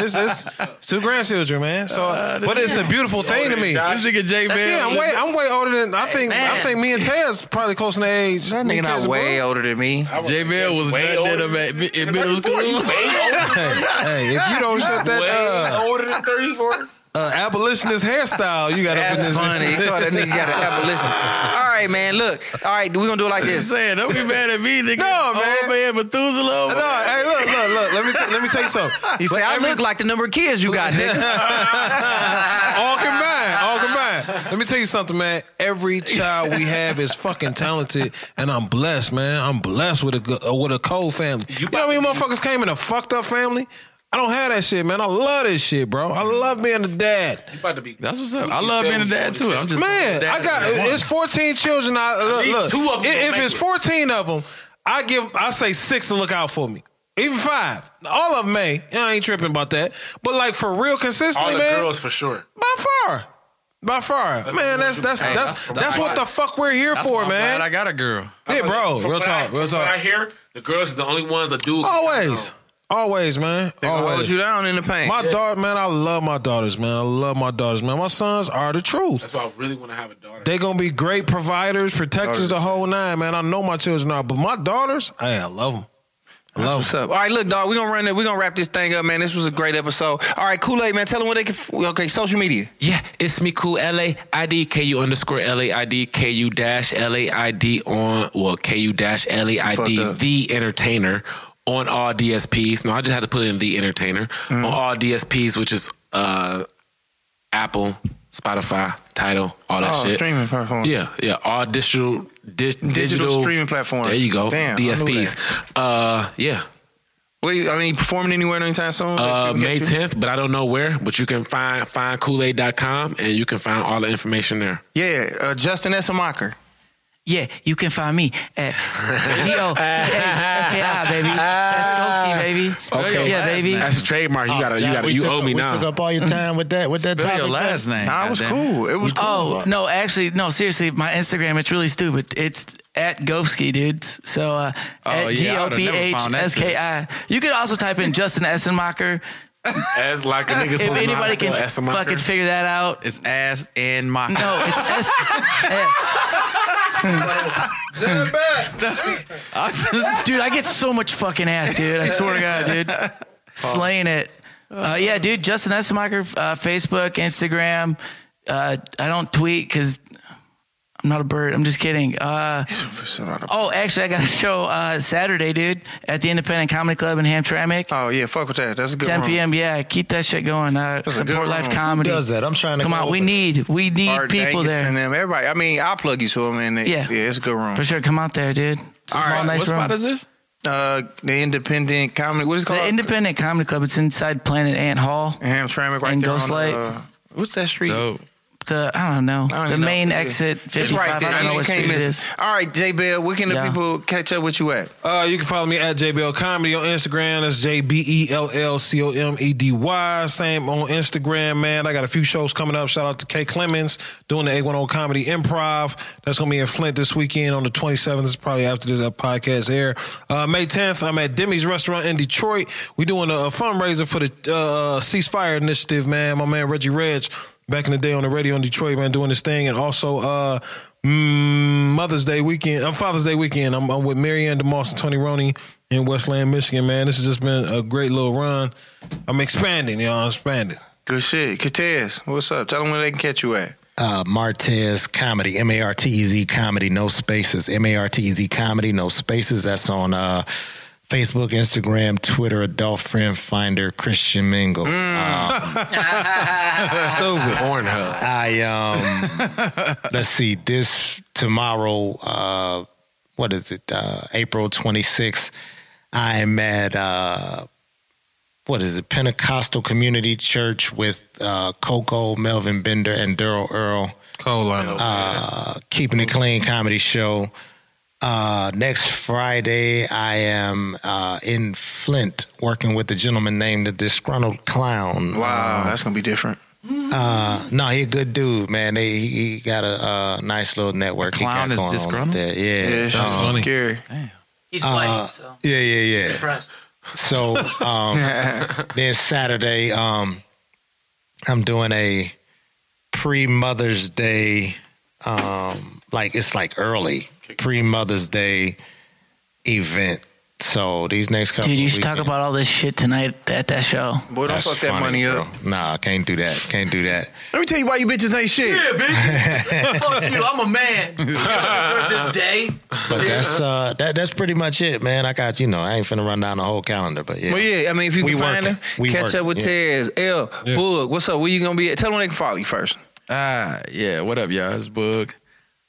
was
it's, it's two grandchildren, man. So,
Uh,
but it's a beautiful thing to me.
This nigga J Bell.
Yeah, I'm way, I'm way older than I think. I think me and Tez probably close in age.
That
Me
nigga
and Tez
not way
bro.
older than me.
J Bell was
Way
nutting at
older
him at, in middle school.
Hey, hey, if you don't shut that,
Way
uh,
older than 34.
Uh, abolitionist hairstyle you got up in
That's
this.
funny. He thought that nigga got an abolition. All right, man. Look. All right, we're gonna do it like this.
saying, don't be mad at me, nigga.
No, man.
Old man Methuselah.
No, hey, look, look, look. Let me t- let me tell you something.
He said, "I look like the number of kids you got, nigga."
all combined, all combined. Let me tell you something, man. Every child we have is fucking talented, and I'm blessed, man. I'm blessed with a good- uh, with a cold family. You, know how many motherfuckers came in a fucked up family? I don't have that shit, man. I love this shit, bro. I love being a dad.
You about to be.
That's what's up. I love being a dad too. I'm just
Man,
dad
I got it's 14 children. I look, look.
two of them
If- if
make
it's
it.
14 of them, I give I say six to look out for me. Even five. All of them may. I ain't tripping about that. But like for real
All
consistently,
the
man.
girls for sure.
By far. By far.
That's
man, that's that's.
Hey,
that's
that's-
that's what the fuck we're here for,
I'm
man.
glad I got a girl.
Yeah, bro. Real talk. Real
talk. What I hear, the girls is the only ones that do.
Always. Always, man.
They gonna hold
Always.
you down in the paint.
My daughter, man, I love my daughters, man. I love my daughters, man. My sons are the truth.
That's why I really want to have a daughter.
They gonna be great providers, protectors, the whole nine, man. I know my children are, but my daughters, hey, I love them. I
That's
love
what's
'em.
up. All right, look, dog. We're gonna run it. We're gonna wrap this thing up, man. This was a great episode. All right, Kool Aid, man. Tell them what they can. f- Okay, social media.
Yeah, it's me cool L A I D K U underscore L A I D K U dash L A I D on well K U dash L A I D the entertainer on all DSPs. No, I just had to put it in the entertainer
Mm-hmm.
on all DSPs, which is uh Apple, Spotify, Tidal, all that
Oh,
shit.
streaming platform.
Yeah, yeah, all digital di- digital,
streaming platforms.
There you go,
Damn,
DSPs. Uh, yeah.
You, I mean, performing anywhere anytime soon?
Uh, May
catch you?
10th, but I don't know where. But you can find find Kool-Aid.com and you can find all the information there.
Yeah, uh, Justin Essenmacher.
Yeah, you can find me at G O S K I baby. That's baby.
your
yeah, baby.
That's a trademark. You gotta, you gotta, you owe
up-
me
we
now.
Took up all your time with that. With that
Spell
topic.
your last name.
Nah, it was cool. It was cool.
Oh no, actually no. Seriously, my Instagram it's really stupid. It's at Govski, dudes. So uh,
Oh,
at G
yeah, I
O
would've
P
never
H
found that
S K I. You could also type in Justin Essenmacher.
As like a nigga
If
supposed to know how
anybody can
spell Essemarker.
fucking figure that out.
It's ass and my.
No, it's S S. dude, I get so much fucking ass, dude. I swear to God, dude. Slaying it. Uh, yeah, dude. Justin Essenmacher, uh, Facebook, Instagram. Uh, I don't tweet because I'm not a bird. I'm just kidding. Uh, oh, actually, I got a show uh, Saturday, dude, at the Independent Comedy Club in Hamtramck.
Oh yeah, fuck with that. That's a good
10
one.
p.m. Yeah, keep that shit going. Uh, support life
room.
comedy.
Who does that? I'm trying to
Come
go
on, we
over
need we need
Art
people
Dangus
there
and them. Everybody. I mean, I'll plug you to them, and they,
Yeah.
yeah, it's a good room.
for sure. Come out there, dude. It's a small,
right,
nice
what
room.
spot is this?
Uh, the Independent Comedy. What is it called?
The Independent Comedy Club. It's inside Planet Ant Hall.
Hamtramck, right
in
there on
Ghostlight.
Uh, what's that street?
Dope.
The I don't know.
I don't
the
even know.
main exit
It's
55.
right there.
I don't know what
can't
street it
miss
is.
All right, J Bell, where can the
Yeah.
people catch up with you at?
Uh, you can follow me at JBL Comedy on Instagram. That's J B E L L C O M E D Y. Same on Instagram, man. I got a few shows coming up. Shout out to Kay Clemens doing the 810 Comedy Improv. That's going to be in Flint this weekend on the 27th. It's probably after this uh, podcast air. Uh, May 10th, I'm at Demi's Restaurant in Detroit. we doing a, a fundraiser for the uh, Ceasefire Initiative, man. My man Reggie Reg back in the day on the radio in Detroit, man, doing this thing. And also, uh, mm, Mother's Day weekend, uh, Father's Day weekend. I'm, I'm with Marianne DeMoss and Tony Roney in Westland, Michigan, man. This has just been a great little run. I'm expanding, y'all. I'm expanding.
Good shit. Katez, what's up? Tell them where they can catch you at.
uh, Martez Comedy, M A R T E Z Comedy, no spaces. M A R T E Z Comedy, no spaces. That's on uh, Facebook, Instagram, Twitter, Adult Friend Finder, Christian Mingle.
Stupid.
Pornhub.
I um, let's see. This tomorrow, uh, what is it? Uh, April twenty sixth. I am at uh, what is it? Pentecostal Community Church with uh, Coco, Melvin Bender, and Daryl Earl.
Cold lineup.
uh, Keeping It Clean comedy show. Uh, next Friday, I am uh, in Flint working with a gentleman named the Disgruntled Clown.
Wow, that's gonna be different.
Uh, no, he a good dude, man. They, he, he got a, uh nice little network. he
clown
got
is
going
disgruntled?
there. Yeah,
Yeah, it's
Uh,
funny.
scary.
He's
Uh,
white, so
yeah, yeah, yeah.
impressed.
So um, then Saturday, um, I'm doing a pre Mother's Day, um, like it's like early pre Mother's Day event So these next couple
Dude, you
of
should talk about all this shit tonight at that show.
Boy, don't
That's
fuck that
funny,
money
bro.
up.
Nah, can't do that. Can't do that.
Let me tell you why you bitches ain't shit. Yeah, bitch.
fuck you, I'm a man. You just heard this day.
But that's uh that that's pretty much it, man. I got you know, I ain't finna run down the whole calendar, but yeah.
Well, yeah, I mean, if you
We
can find
working.
him, catch
working,
up with
yeah.
Tez, L, Boog. What's up? Where you gonna be at? Tell them they can follow you first.
Ah, yeah. What up, y'all? It's Boog.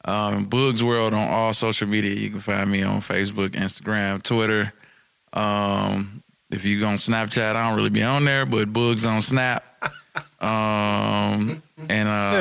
Um, Boog's World on all social media. You can find me on Facebook, Instagram, Twitter. Um, if you go on Snapchat, I don't really be on there, but Boog's on Snap. Um, and uh,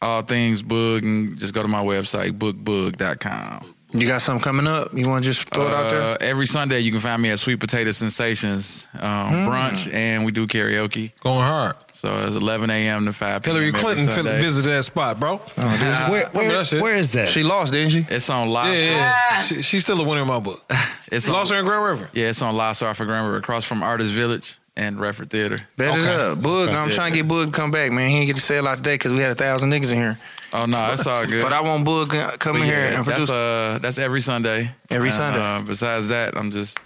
all things Boog, and just go to my website, bookboog.com.
You got something coming up? You want to just throw it out there?
Uh, every Sunday, you can find me at Sweet Potato Sensations um,
Hmm.
brunch, and we do karaoke.
Going hard.
So it's 11 a.m. to 5 p.m.
Hillary Clinton
Sunday.
visited that spot, bro.
where,
Remember
where,
that shit?
where is that?
She lost, didn't she?
It's on La.
Yeah, yeah. yeah. She, she's still a winner in my book.
It's
Lost
on,
her in Grand River.
yeah, it's on La Grand River, across from Artist Village and Redford Theater.
Bet it up. Boog, I'm
Yeah.
trying to get Boog to come back, man. He didn't get to say a lot today because we had a thousand niggas in here.
Oh no, that's all good.
But I want Boog to come
But
in here
yeah,
and
that's
produce.
uh that's every Sunday.
Every
And,
Sunday.
Uh, besides that, I'm just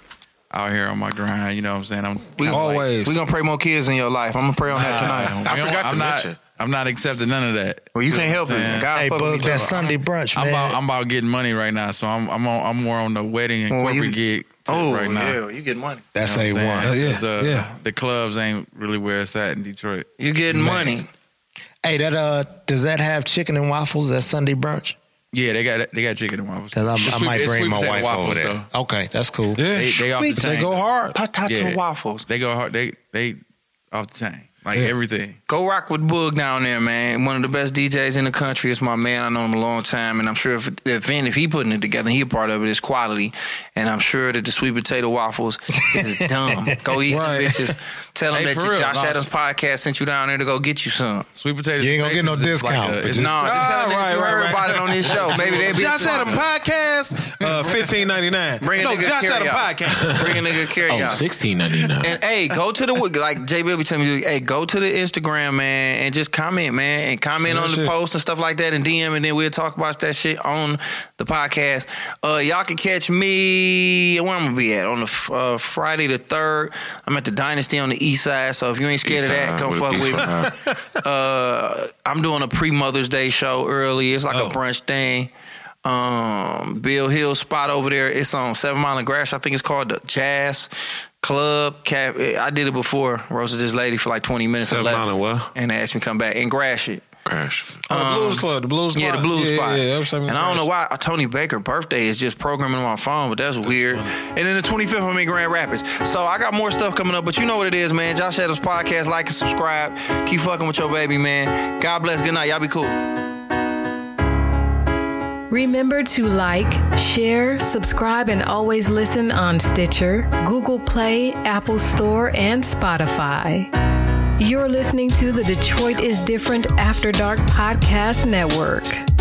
out here on my grind. You know what I'm saying? I'm
we
kinda like-
Always.
we gonna pray more kids in your life. I'm gonna pray on that tonight.
I forgot I'm not, I'm not accepting none of that.
Well, you can't help it. God
hey,
fuck with
Bug, that. Sunday brunch,
I'm about I'm about getting money right now, so I'm I'm on, I'm more on the wedding and
Well,
corporate
you-
gig tip
Oh,
right now.
yeah, you get money.
That's
You
a
know what I'm
one.
saying?
Yeah,
'Cause, uh,
yeah.
The clubs ain't really where it's at in Detroit.
You getting money.
Hey, that uh, does that have chicken and waffles? That Sunday brunch?
Yeah, they got they got chicken and waffles.
Cause I'm, I
sweet-
might bring my wife
waffles,
over there.
though.
Okay, that's cool.
Yeah.
They, they off the
Sweet.
chain.
They go hard.
Potato
Yeah.
waffles.
They go hard. They they off the chain. Like
Yeah.
everything.
Go rock with Boog down there, man. One of the best DJs in the country. It's my man. I know him a long time, and I'm sure if if, Vin, if he putting it together, he a part of it. It's quality, and I'm sure that the sweet potato waffles is dumb. Go eat
Right.
them bitches. Tell them that
for
your
real,
Josh
no,
Adams podcast sent you down there to go get you some.
Sweet potatoes.
You ain't gonna get no
Sensations is
discount,
a-
but
it's
just-
No, just
Ah,
tell them
right,
you
right,
heard
right.
about it on this show. Maybe they'll be a
Josh Adam
sponsor.
podcast, uh, fifteen ninety nine.
Bring a
no,
nigga
Josh
Adams
podcast.
Bring a nigga carry
Oh,
out.
sixteen ninety nine.
And hey, go to the like J Bell be telling me, hey, go to the Instagram, man, and just comment, man, and comment on the
shit.
post and stuff like that, and DM, and then we'll talk about that shit on the podcast. Uh, y'all can catch me where I'm gonna be at on the uh, Friday the third. I'm at the Dynasty on the East Side, so if you ain't scared of that, come fuck with me. Uh, I'm doing a pre Mother's Day show early. It's like
Oh.
a brunch thing. Um, Bill Hill spot over there. It's on Seven Mile and Grass. I think it's called the Jazz Club. Cap. I did it before. Roasted this lady for like 20 minutes.
Seven
and left.
and what?
And they asked me to come back and grass it.
Crash.
Oh, the um, Blues Club, the Blues
Yeah,
spot.
the blues
yeah,
spot.
Yeah, yeah, that was something
and I don't know
nice.
why Tony Baker birthday is just programming on my phone, but that's, weird. And then the 25th, I'm in Grand Rapids. So I got more stuff coming up, but you know what it is, man. Josh Adams Podcast. Like and subscribe. Keep fucking with your baby, man. God bless. Good night. Y'all be cool.
Remember to like, share, subscribe, and always listen on Stitcher, Google Play, Apple Store, and Spotify. You're listening to the Detroit is Different After Dark Podcast Network.